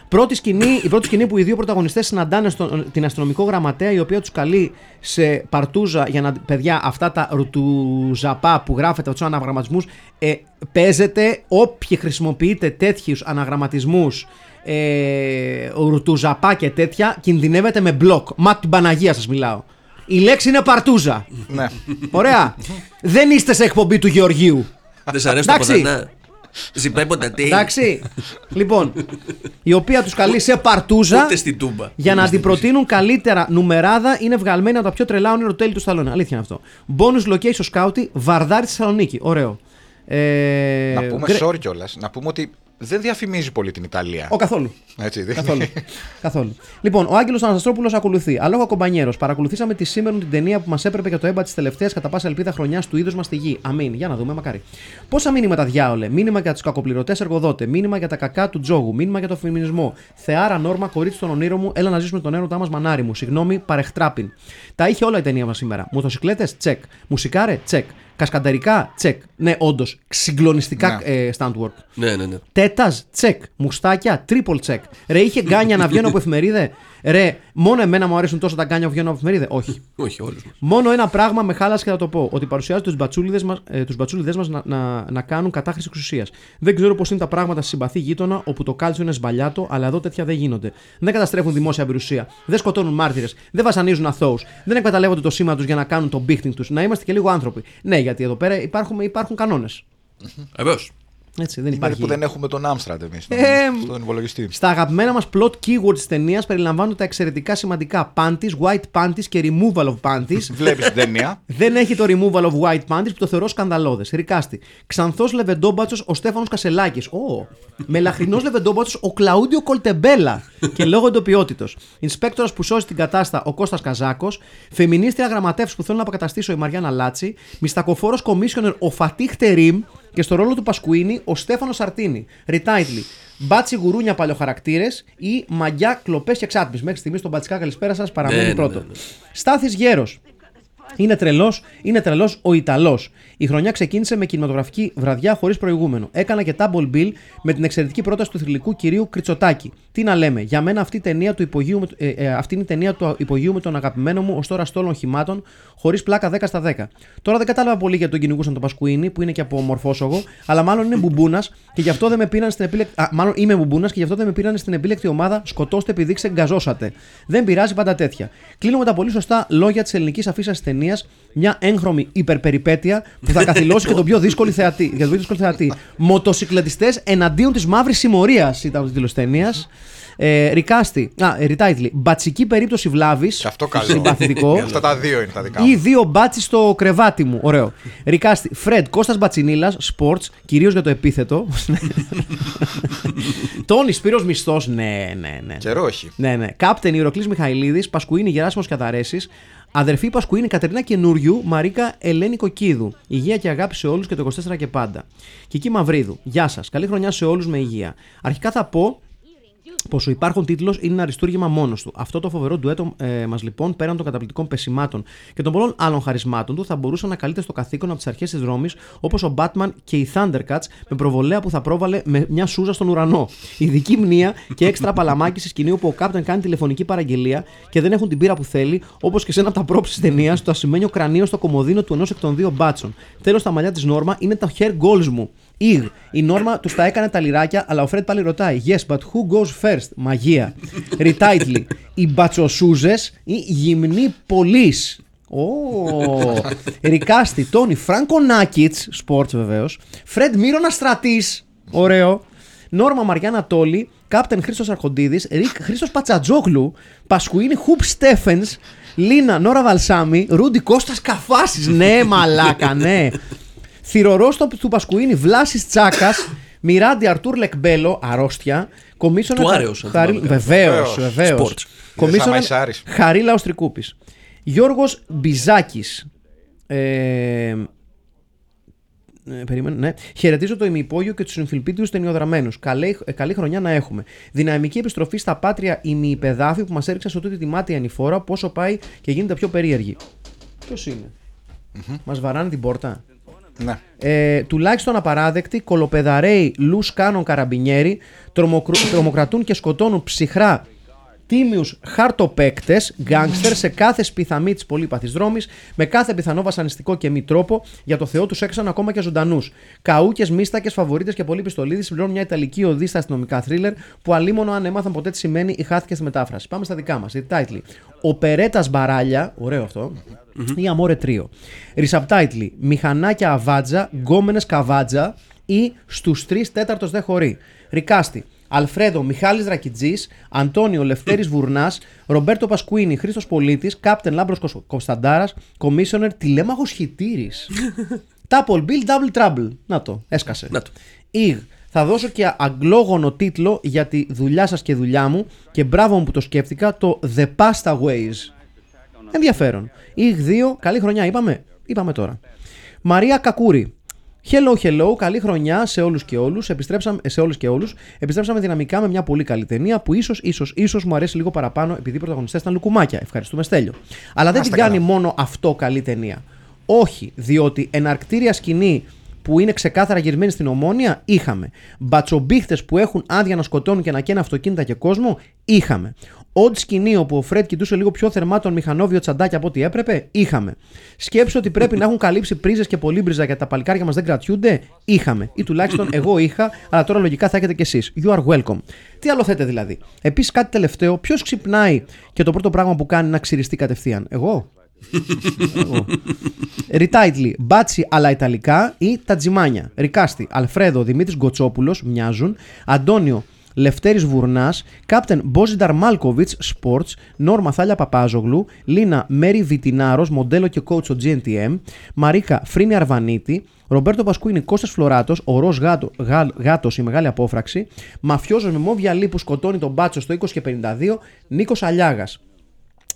Πρώτη σκηνή, η πρώτη σκηνή που οι δύο πρωταγωνιστές συναντάνε στον, την αστυνομικό γραμματέα η οποία τους καλεί σε παρτούζα για να. Παιδιά, αυτά τα ρουτουζαπά που γράφετε από τους αναγραμματισμούς ε, παίζετε όποιοι χρησιμοποιείτε τέτοιους αναγραμματισμούς ε, ρουτουζαπά και τέτοια κινδυνεύετε με μπλοκ. Μα την Παναγία σας μιλάω. Η λέξη είναι παρτούζα. ναι. Ωραία. Δεν είστε σε εκπομπή του Γεωργίου. Δεν σ' αρέσει το Εντάξει. ποτανά. Ζυπάει ποτατή. Εντάξει. λοιπόν, η οποία τους καλεί σε παρτούζα Ούτε στην τούμπα. για να την προτείνουν καλύτερα νουμεράδα είναι βγαλμένη από τα πιο τρελά όνειρα του τέλη του Σταλόνι. Αλήθεια είναι αυτό. Bonus location scouting, Βαρδάρη στη Θεσσαλονίκη. Ωραίο. Ε, Να πούμε γκρε- sorry κιόλας. Να πούμε ότι δεν διαφημίζει πολύ την Ιταλία. Ο καθόλου. Έτσι, δεν- Καθόλου. καθόλου. Λοιπόν, ο Άγγελος Αναστρόπουλο ακολουθεί. Αλόγο Κομπανιέρος. Παρακολουθήσαμε τη σήμερα την ταινία που μας έπρεπε για το έμπα της τελευταίας κατά πάσα ελπίδα χρονιάς του είδους μας στη γη. Αμήν. Για να δούμε, μακάρι. Πόσα μήνυματα διάολε; Μήνυμα για τους κακοπληρωτές εργοδότες. Μήνυμα για τα κακά του τζόγου. Μήνυμα για το φεμινισμό. Θεάρα Νόρμα, κορίτσι των ονείρων μου. Έλα να ζήσουμε τον έρωτά μας, μανάρι μου. Συγγνώμη, παρεχτράπιν. Τα είχε όλα η ταινία μας σήμερα. Μοτοσυκλέτες, τσεκ. Μουσικάρε, τσεκ. Κασκαντερικά, τσεκ. Ναι, όντως. Συγκλονιστικά Ναι. ε, stand work. Ναι, ναι, ναι. Τέτας, τσεκ. Μουστάκια, triple τσεκ. Ρε, είχε γκάνια να βγαίνω από εφημερίδε. Ρε, μόνο εμένα μου αρέσουν τόσο τα γκάνια που βγαίνω από εφημερίδε. Όχι. Όχι, όλους μας. Μόνο ένα πράγμα με χάλασε και θα το πω. Ότι παρουσιάζει τους μπατσούλιδες μας ε, τους μπατσούλιδες μας να, να, να κάνουν κατάχρηση εξουσίας. Δεν ξέρω πώς είναι τα πράγματα στη συμπαθή γείτονα όπου το κάλτσιο είναι σμπαλιάτο, αλλά εδώ τέτοια δεν γίνονται. Δεν καταστρέφουν δημόσια περιουσία. Δεν σκοτώνουν μάρτυρες. Δεν βασανίζουν αθώους. Δεν εκμεταλλεύονται το σήμα τους για να κάνουν το μπίχτινγκ τους. Να είμαστε και λίγο άνθρωποι. Ναι, γιατί εδώ πέρα υπάρχουν, υπάρχουν κανόνες. Βεβαίως. Έτσι, δεν Είναι υπάρχει. που δεν έχουμε τον Amstrad εμείς Ε, στον υπολογιστή. Στα αγαπημένα μας plot keywords της ταινίας περιλαμβάνονται τα εξαιρετικά σημαντικά panties, white panties και removal of panties. Βλέπεις την ταινία. Δεν έχει το removal of white panties που το θεωρώ σκανδαλώδες. Recast. Ξανθός λεβεντόμπατσος ο Στέφανος Κασελάκης. Ω. Μελαχρινό λεβεντόμπατσος ο Κλαούντιο Κολτεμπέλα. και λόγω εντοπιότητος. Ινσπέκτορας που σώζει την κατάστα ο Κώστας Καζάκος. Φεμινίστρια γραμματεύση που θέλω να αποκαταστήσω η Μαριάννα Λάτσι. Μιστακοφόρο commissioner ο Φατίχ Τερίμ. Και στο ρόλο του Πασκουίνη ο Στέφανος Σαρτίνη. Ριτάιτλι. Μπάτσι γουρούνια παλαιοχαρακτήρες ή μαγιά κλοπές και εξάτμι. Μέχρι στιγμής τον Μπατσικά καλησπέρα σας παραμένει Ναι, ναι, πρώτο. ναι, ναι. Στάθης Γέρος. Είναι τρελός, είναι τρελός ο Ιταλός. Η χρονιά ξεκίνησε με κινηματογραφική βραδιά χωρίς προηγούμενο. Έκανα και double bill με την εξαιρετική πρόταση του θρηλυκού κυρίου Κριτσοτάκη. Τι να λέμε, για μένα αυτή, η ταινία του υπογείου, με- ε, ε, αυτή είναι η ταινία του υπογείου με τον αγαπημένο μου ως τώρα στόλων χυμάτων, χωρίς πλάκα 10 στα 10. Τώρα δεν κατάλαβα πολύ γιατί τον κυνηγούσαν τον Πασκουίνη, που είναι και από μορφόσογο, αλλά μάλλον είναι μπουμπούνας και γι' αυτό δεν με πήραν στην επίλεκτη. Α, μάλλον είμαι μπουμπούνας και γι' αυτό δεν με πήραν στην επίλεκτη ομάδα. Σκοτώστε επειδή ξεγκαζώσατε. Δεν πειράζει πάντα τέτοια. Κλείνω με τα πολύ σωστά λόγια της ελληνικής αφίσα τη ταινίας. Μια έγχρωμη υπερπεριπέτεια που θα καθυλώσει και τον πιο δύσκολο θεατή. Για τον πιο δύσκολο θεατή. Μοτοσυκλετιστές εναντίον της μαύρης συμμορίας ήταν ο τίτλος ταινίας. Ε, Ρικάστη. Α, ε, Ριτάιτλι. Μπατσική περίπτωση βλάβης. Και αυτό καλό. Συμπαθητικό. Αυτά τα δύο είναι τα δικά μου. Ή δύο μπάτσι στο κρεβάτι μου. Ωραίο. Ρικάστη. Φρεντ Κώστας Μπατσινίλας, sports, κυρίως για το επίθετο. Τόνις Σπύρος Μισθός. Ναι, ναι, ναι. Καιρό έχει. Ναι, ναι. Κάπτεν Ηρωκλή Μιχαηλίδης, Πασκουίνη Γεράσιμος Καταρέσης, αδερφή Πασκουίνη Κατερίνα Καινούριου, Μαρίκα Ελένη Κοκίδου. Υγεία και αγάπη σε όλους και το 24 και πάντα. Κική Μαυρίδου. Γεια σας. Καλή χρονιά σε όλους με υγεία. Αρχικά θα πω πω ο υπάρχον τίτλος είναι ένα αριστούργημα μόνος του. Αυτό το φοβερό ντουέτο ε, μας λοιπόν, πέραν των καταπληκτικών πεσημάτων και των πολλών άλλων χαρισμάτων του, θα μπορούσε να καλείται στο καθήκον από τις αρχές της Ρώμης, όπως ο Batman και οι Thundercats, με προβολέα που θα πρόβαλε με μια σούζα στον ουρανό. Ειδική μνήα και έξτρα παλαμάκι στη σκηνή όπου ο Captain κάνει τηλεφωνική παραγγελία και δεν έχουν την πύρα που θέλει, όπως και σε ένα από τα πρόψη της ταινίας, το ασημένιο κρανίο στο κομμωδίνο του ενός εκ των δύο μπάτσων. Τέλο, τα μαλλιά της Νόρμα είναι τα hair goals μου. Ιγ. Η Νόρμα τους τα έκανε τα λιράκια, αλλά ο Φρέντ πάλι ρωτάει. Yes, but who goes first? Μαγεία. Ριτάιτλι. Οι μπατσοσούζες ή γυμνοί πολλή. Ω. Ρικάστη, Τόνι, Φράνκο Νάκιτ, sports βεβαίως. Φρέντ Μύρονα Στρατή. Ωραίο. Νόρμα Μαριάννα Τόλη, Κάπτεν Χρήστος Αρχοντίδης, Ρικ Χρήστος Πατσατζόγλου, Πασκουίνη Χουπ Στέφενς, Λίνα Νόρα Βαλσάμι, Ρούντι Κώστας Καφάσης. Ναι, μαλάκα, ναι. Θηρορός του Πασκουίνη Βλάσης Τσάκας, Μιράντι Αρτούρ Λεκμπέλο, αρρώστια. Κομίσονα. Του Άρεος, αν θυμάμαι καλά. Βεβαίως, Βεβαίως. βεβαίως. Sports. Είδες άμα είσαι Άρης. Χαρίλα Οστρικούπη. Γιώργος Μπιζάκης. Ε, ε, περίμενε, ναι. Χαιρετίζω το ημιυπόγειο και τους συμφιλπίτιου ταινιοδραμένους. Καλή, ε, καλή χρονιά να έχουμε. Δυναμική επιστροφή στα πάτρια ημιυπεδάφη που μας έριξαν σε τούτη τη μάτια ανηφόρα, πόσο πάει και γίνεται πιο περίεργη. Ποιος είναι, Μας βαράνε την πόρτα; Ναι. Ε, τουλάχιστον απαράδεκτη, κολοπεδαρέοι λους κάνων καραμπινιέρι τρομοκρου- τρομοκρατούν και σκοτώνουν ψυχρά τίμιους χαρτοπαίκτες, γκάγκστερ σε κάθε σπιθαμή της πολύπαθης δρόμης, με κάθε πιθανό βασανιστικό και μη τρόπο, για το Θεό τους έξαν ακόμα και ζωντανούς. Καούκες, μίστακες, φαβορίτες και πολλοί πιστολίδες συμπληρώνουν μια ιταλική οδή στα αστυνομικά θρίλερ που αλίμονο αν έμαθαν ποτέ τι σημαίνει ή χάθηκε στη μετάφραση. Πάμε στα δικά μας. Η title. Ο Περέτα Μπαράλια, ωραίο αυτό, ή Αμόρε Τρίο. Ρισαπτάιτλι. Μηχανάκια αβάτζα, γκόμενες καβάτζα ή στους τρεις τέταρτος δε χωρί. Ρικάστη. Αλφρέδο Μιχάλης Ρακιτζής, Αντώνιο Λευτέρης Βουρνάς, Ρομπέρτο Πασκουίνη, Χρήστος Πολίτης, Κάπτεν Λάμπρος Κος- Κωνσταντάρας, Κομίσονερ Τηλέμαχος Χιτήρης. Double Bill, Double Trouble. Να το, έσκασε. Να το. Ιγ. Θα δώσω και αγγλόγονο τίτλο για τη δουλειά σας και δουλειά μου και μπράβο μου που το σκέφτηκα, το The Pasta Ways. Ενδιαφέρον. Ιγ 2, καλή χρονιά είπαμε; Είπαμε τώρα. Μαρία Κακούρη. Hello, hello, καλή χρονιά σε όλους και όλους, επιστρέψαμε, σε όλους και όλους. Επιστρέψαμε δυναμικά με μια πολύ καλή ταινία που ίσως, ίσως, ίσως μου αρέσει λίγο παραπάνω επειδή οι πρωταγωνιστές ήταν λουκουμάκια. Ευχαριστούμε Στέλιο. Αλλά δεν Να την είστε κάνει καλά. μόνο αυτό καλή ταινία. Όχι, διότι εναρκτήρια σκηνή που είναι ξεκάθαρα γυρμένη στην ομόνια, είχαμε. Μπατσομπίχτες που έχουν άδεια να σκοτώνουν και να καίνουν αυτοκίνητα και κόσμο, είχαμε. Οντ σκηνή όπου ο Φρέντ κοιτούσε λίγο πιο θερμά τον μηχανόβιο τσαντάκι από ό,τι έπρεπε, είχαμε. Σκέψου ότι πρέπει να έχουν καλύψει πρίζες και πολύμπριζα γιατί τα παλικάρια μας δεν κρατιούνται, είχαμε. Ή τουλάχιστον εγώ είχα, αλλά τώρα λογικά θα έχετε κι εσείς. You are welcome. Τι άλλο θέτε δηλαδή; Επίσης κάτι τελευταίο, ποιος ξυπνάει και το πρώτο πράγμα που κάνει να ξυριστεί κατευθείαν; Εγώ; Εγώ. Retitle, μπάτσι αλλά ιταλικά ή τα τζιμάνια. Ρικάστη, Αλφρέδο, Δημήτρης Γκοτσόπουλος, μοιάζουν. Αντώνιο, Λευτέρης Βουρνάς, Κάπτεν Μπόζινταρ Μάλκοβιτς, Sports, Νόρμα Θάλια Παπάζογλου, Λίνα Μέρι Βιτινάρος, μοντέλο και coach στο GNTM, Μαρίκα Φρίνη Αρβανίτη, Ρομπέρτο Πασκούινη Κώστας Φλωράτος, ο Ροζ Γάτο, Γάλ- Γάτος η μεγάλη απόφραξη, Μαφιόζος με μόβια λί που σκοτώνει τον μπάτσο στο 20 και 52, Νίκος Αλιάγας.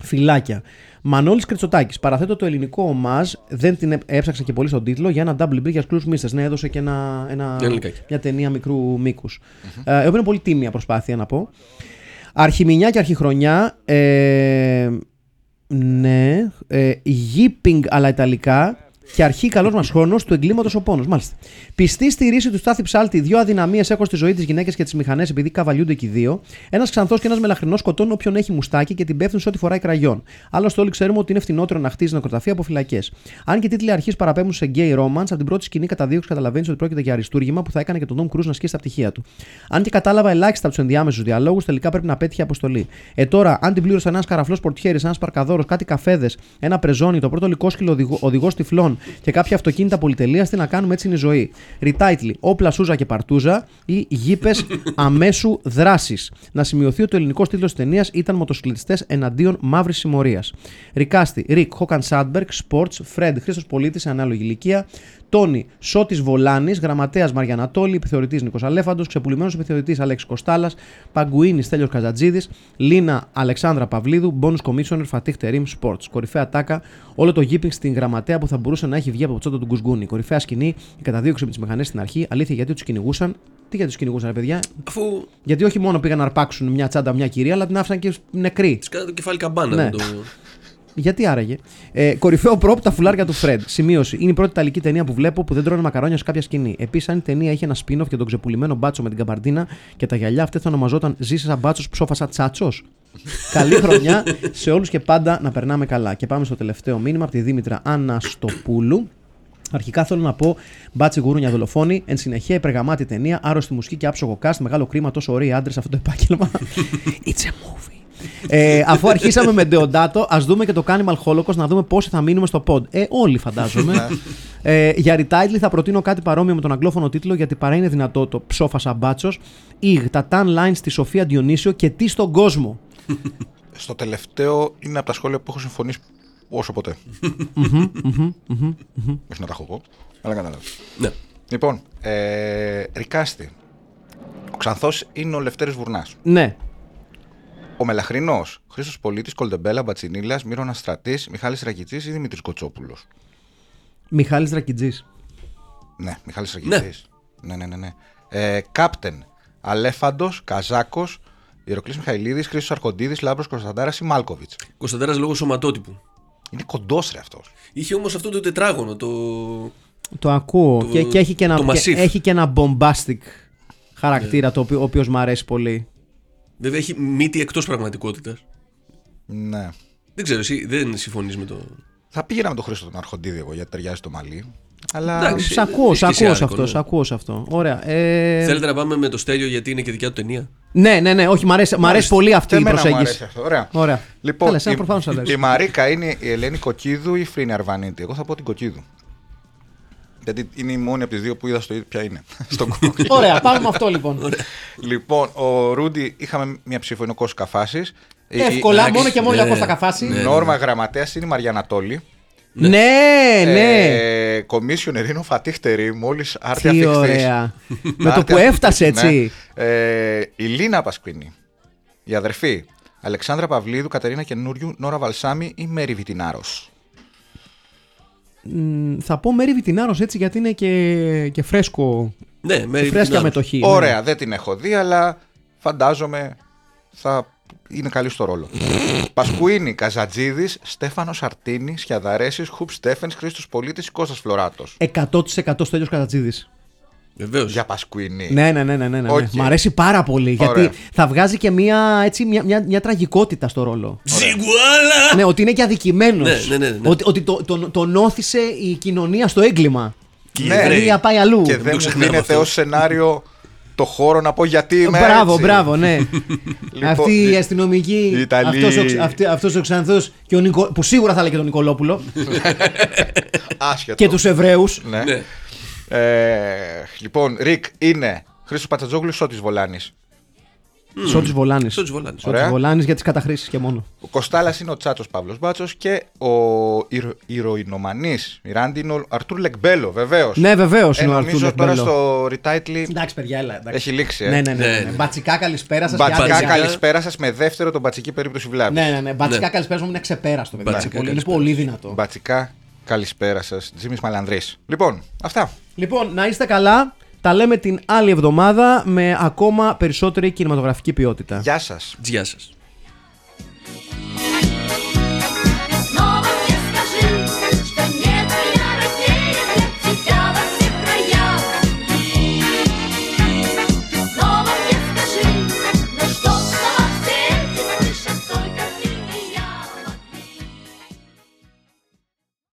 Φυλάκια. Μανώλης Κριτσοτάκη. Παραθέτω το ελληνικό ομάζ. Δεν την έ- έψαξα και πολύ στον τίτλο για ένα double break για Scrooge Misters. Ναι, έδωσε και ένα, ένα, Ελληνικάκι. μια ταινία μικρού μήκους. Ε, η οποία είναι πολύ τίμια προσπάθεια να πω. Αρχιμηνιά και αρχιχρονιά. Ε, ναι. Ε, Yipping αλλά ιταλικά. Και αρχή καλός μας χρόνος του εγκλήματος ο πόνος. Μάλιστα. Πιστή στη ρίση του Στάθη Ψάλτη, δύο αδυναμίες έχω στη ζωή της γυναίκα και τις μηχανές επειδή καβαλιούνται και οι δύο. Ένας ξανθός και ένας μελαχρινός σκοτώνουν όποιον έχει μουστάκι και την πέφτουν σε ό,τι φοράει κραγιόν. Άλλωστε, όλοι ξέρουμε ότι είναι φτηνότερο να χτίζει νεκροταφεία από φυλακές. Αν και οι τίτλοι αρχής παραπέμπουν σε gay romance, από την πρώτη σκηνή καταδίωξης καταλαβαίνεις ότι πρόκειται για αριστούργημα που θα έκανε και τον Tom Cruise να σκίσει τα πτυχία του. Αν και κατάλαβα ελάχιστα από τους ενδιάμεσους διαλόγους, τελικά πρέπει να πέτυχε αποστολή. Ε τώρα, αν την πλήρωσε ένας καραφλός πορτιέρης, ένας παρκαδόρο, κάτι καφέδες, ένα πρεζόνι, το πρώτο λικόσκυλο οδηγός τυφλών και κάποια αυτοκίνητα πολυτελείας, τι να κάνουμε έτσι είναι η ζωή. Retitle, όπλα Σούζα και Παρτούζα ή γήπες αμέσου δράσης. Να σημειωθεί ότι ο ελληνικός τίτλος της ταινίας ήταν Μοτοσυκλετιστές εναντίον μαύρης συμμορίας. Ρικάστη, Ρικ, Χόκαν Σάντμπεργκ, Sports, Φρέντ, Χρήστος Πολίτης σε ανάλογη ηλικία. Τόνι, Σώτης Βολάνης, Γραμματέας Μαριανατόλη, Επιθεωρητής Νίκος Αλέφαντος, Ξεπουλημένος Επιθεωρητής Αλέξης Κοστάλας, Παγκουίνης Στέλιος Καζατζίδης, Λίνα Αλεξάνδρα Παυλίδου, Bonus Commissioner Φατίχ Τερήμ Sports. Κορυφαία τάκα, όλο το γήπινγκ στην γραμματέα που θα μπορούσε να έχει βγει από το τσόντο του Γκουσγκούνη. Κορυφαία σκηνή, η καταδίωξη με τις μηχανές στην αρχή. Αλήθεια γιατί τους κυνηγούσαν; Τι γιατί τους κυνηγούσαν, ρε παιδιά; Αφού Γιατί όχι μόνο πήγαν να αρπάξουν μια τσάντα μια κυρία, αλλά την άφησαν και νεκρή. της κάνω το κεφάλι καμπάνα. Ναι. με Το... Γιατί άραγε; Ε, κορυφαίο πρόπ τα φουλάρια του Φρεντ. Σημείωση. Είναι η πρώτη ιταλική ταινία που βλέπω που δεν τρώνε μακαρόνια σε κάποια σκηνή. Επίσης, αν η ταινία είχε ένα spin-off για τον ξεπουλημένο μπάτσο με την καμπαρντίνα και τα γυαλιά, αυτή θα ονομαζόταν Ζήσε σαν μπάτσος, ψόφασα τσάτσος. Καλή χρονιά σε όλους και πάντα να περνάμε καλά. Και πάμε στο τελευταίο μήνυμα από τη Δήμητρα Αναστοπούλου. Αρχικά θέλω να πω μπάτσι γουρούνια δολοφόνη. Εν συνεχεία υπεργαμάτη ταινία, άρρωστη μουσική και άψογο cast. Μεγάλο κρίμα, τόσο ωραίοι άντρες αυτό το επάγγελμα. It's a movie. Ε, αφού αρχίσαμε με Ντεοντάτο, ας δούμε και το Cannibal Holocaust να δούμε πόσοι θα μείνουμε στο pod. Ε, όλοι φαντάζομαι. ε, για retitle θα προτείνω κάτι παρόμοιο με τον αγγλόφωνο τίτλο, γιατί παρά είναι δυνατό το ψόφα σαμπάτσο. Ιγ, τα tan lines στη Σοφία Διονύσιο και τι στον κόσμο. Στο τελευταίο είναι από τα σχόλια που έχω συμφωνήσει όσο ποτέ. Όχι να τα έχω εγώ, αλλά κατάλαβα. Ναι. Λοιπόν, ε, Ρικάστη. Ο Ξανθός είναι ο Λευτέρης Βουρνάς. Ναι. Ο Μελαχρινός, Χρήστος Πολίτης, Κολτεμπέλα, Μπατσινίλα, Μύρονα Στρατής, Μιχάλης Ρακητή ή Δημήτρης Κοτσόπουλος. Μιχάλης Δρακιτζής. Ναι, Μιχάλης Ρακητή. Ναι, ναι, ναι. ναι. Ε, Κάπτεν, Αλέφαντος, Καζάκος, Ιεροκλή Μιχαηλίδης, Χρήστος Αρκοντίδη, Λάμπρος Κωνσταντάρας ή Μάλκοβιτς. Κωνσταντάρας λόγω σωματότυπου. Είναι κοντός ρε αυτός. Είχε όμως αυτό το τετράγωνο. Το... Το ακούω. Το- και, και έχει, και ένα, το και massif. έχει και ένα bombastic χαρακτήρα, το οποίο, ο οποίος μου αρέσει πολύ. Βέβαια έχει μύτη εκτός πραγματικότητας. Ναι. Δεν ξέρω, εσύ δεν συμφωνείς με το. Θα πήγαινα με τον Χρήστο τον Αρχοντίδη εγώ γιατί ταιριάζει το μαλλί. Αλλά. Εντάξει. Σ' ακούω, έχει σ' και σε ακούω σε άρκο, αυτό, ναι. σ' ακούω σε αυτό. Ωραία. Ε... Θέλετε να πάμε με το στέλιο γιατί είναι και δικιά του ταινία; Ναι, ναι, ναι, όχι, μ' αρέσει, μ' αρέσει πολύ αυτή Και η εμένα μου προσέγγιση. αρέσει αυτό. Ωραία. Ωραία. Λοιπόν, Καλά, εσένα η, προφανώς αρέσει. η Μαρίκα είναι η Ελένη Κοκκίδου ή η Φρίνη Αρβανίτη. Εγώ θα πω την Κοκκίδου. Γιατί είναι η μόνη από τις δύο που είδα στο ίδιο ποια είναι. Στον Google. Ωραία, πάμε με αυτό λοιπόν. λοιπόν, ο Ρούντι είχαμε μια ψήφο, είναι ο Κώστας Καφάσης. Η- η- Εύκολα, εντάξει, μόνο και μόνο ναι, για Κώστα Καφάση. ναι. Η Νόρμα Γραμματέας είναι η Μαριανατόλη. Ναι, ναι. Ε, Commissioner είναι ο Φατίχτερη, μόλις άρτια Τι θυχτής. ωραία. Με το Άρτια που έφτασε θυχτής, έτσι. ναι. Ε, η Λίνα Πασκουίνη, η αδερφή. Αλεξάνδρα Παυλίδου, Κατερίνα Καινούριου, Νόρα Βαλσάμι ή Μέρι Βιτινάρος. Μ, Θα πω Μέρι Βιτινάρος έτσι γιατί είναι και, και φρέσκο. Ναι, Και με φρέσκια μετοχή. ναι. Ωραία, δεν την έχω δει, αλλά φαντάζομαι θα είναι καλή στο ρόλο. Πασκουίνη, Καζατζίδης, Στέφανος Αρτίνης, Σιαδαρέση, Χουπ Στέφενς, Χρήστος Πολίτης, Κώστας Φλωράτος. 100% Στέλιος Κατατζίδης. Βεβαίως. Για Πασκουίνη. Ναι, ναι, ναι, ναι, ναι, ναι. Οκ. Μ' αρέσει πάρα πολύ Ωραία. γιατί θα βγάζει και μια, έτσι, μια, μια, μια τραγικότητα στο ρόλο. Ζιγκουάλα! ναι, ότι είναι και αδικημένος. Ναι, ναι, ναι, ναι. Ότι, ότι το, τον, τον όθησε η κοινωνία στο έγκλημα. Και Ναι. Η κοινωνία πάει αλλού. Και το δεν μου ξεχνάμε δίνεται αυτό. ως σενάριο το χώρο να πω γιατί είμαι Μπράβο, έτσι. μπράβο, ναι. Λοιπόν, Αυτή η οι- αστυνομική, οι Ιταλοί- αυτός ο, ξ- αυτή- αυτός ο Ξανθός και ο Νικο, που σίγουρα θα έλεγε τον Νικολόπουλο Άσχετος. και τους Εβραίους. Ναι. Ναι. Ε, λοιπόν, Ρικ είναι Χρήστος Πατσατζόγλου Σώτης Βολάνης; Σώτης Βολάνης. Σώτης Βολάνης. Σώτης Ωραία. Βολάνης για τις καταχρήσεις και μόνο. Ο Κοστάλα είναι ο Τσάτσο Παύλος Μπάτσος και ο ηρωινομανής Μιράντι είναι ο Αρτούρ Λεκμπέλο, βεβαίως. Ναι, βεβαίως ε, είναι ο νομίζω Αρτούρ τώρα Λεκμπέλο. στο retitle Εντάξει, παιδιά, έλα. εντάξει. έχει λήξει. Ε. Ναι, ναι, ναι. Ναι, ναι. ναι. Μπατσικά καλησπέρα σας. Μπατσικά, και άλλη μια. καλησπέρα σας με δεύτερο τον μπατσική περίπτωση βλάβης. Ναι, ναι, ναι. Μπατσικά Ναι. καλησπέρα μου είναι ξεπέραστο. παιδιά. Μπατσικά Πολύ- Είναι καλησπέρα. πολύ δυνατό. Μπατσικά, καλησπέρα σας. Τζίμις Μαλανδρής. Λοιπόν, αυτά. Λοιπόν, να είστε καλά. Τα λέμε την άλλη εβδομάδα με ακόμα περισσότερη κινηματογραφική ποιότητα. Γεια σας. Γεια σας.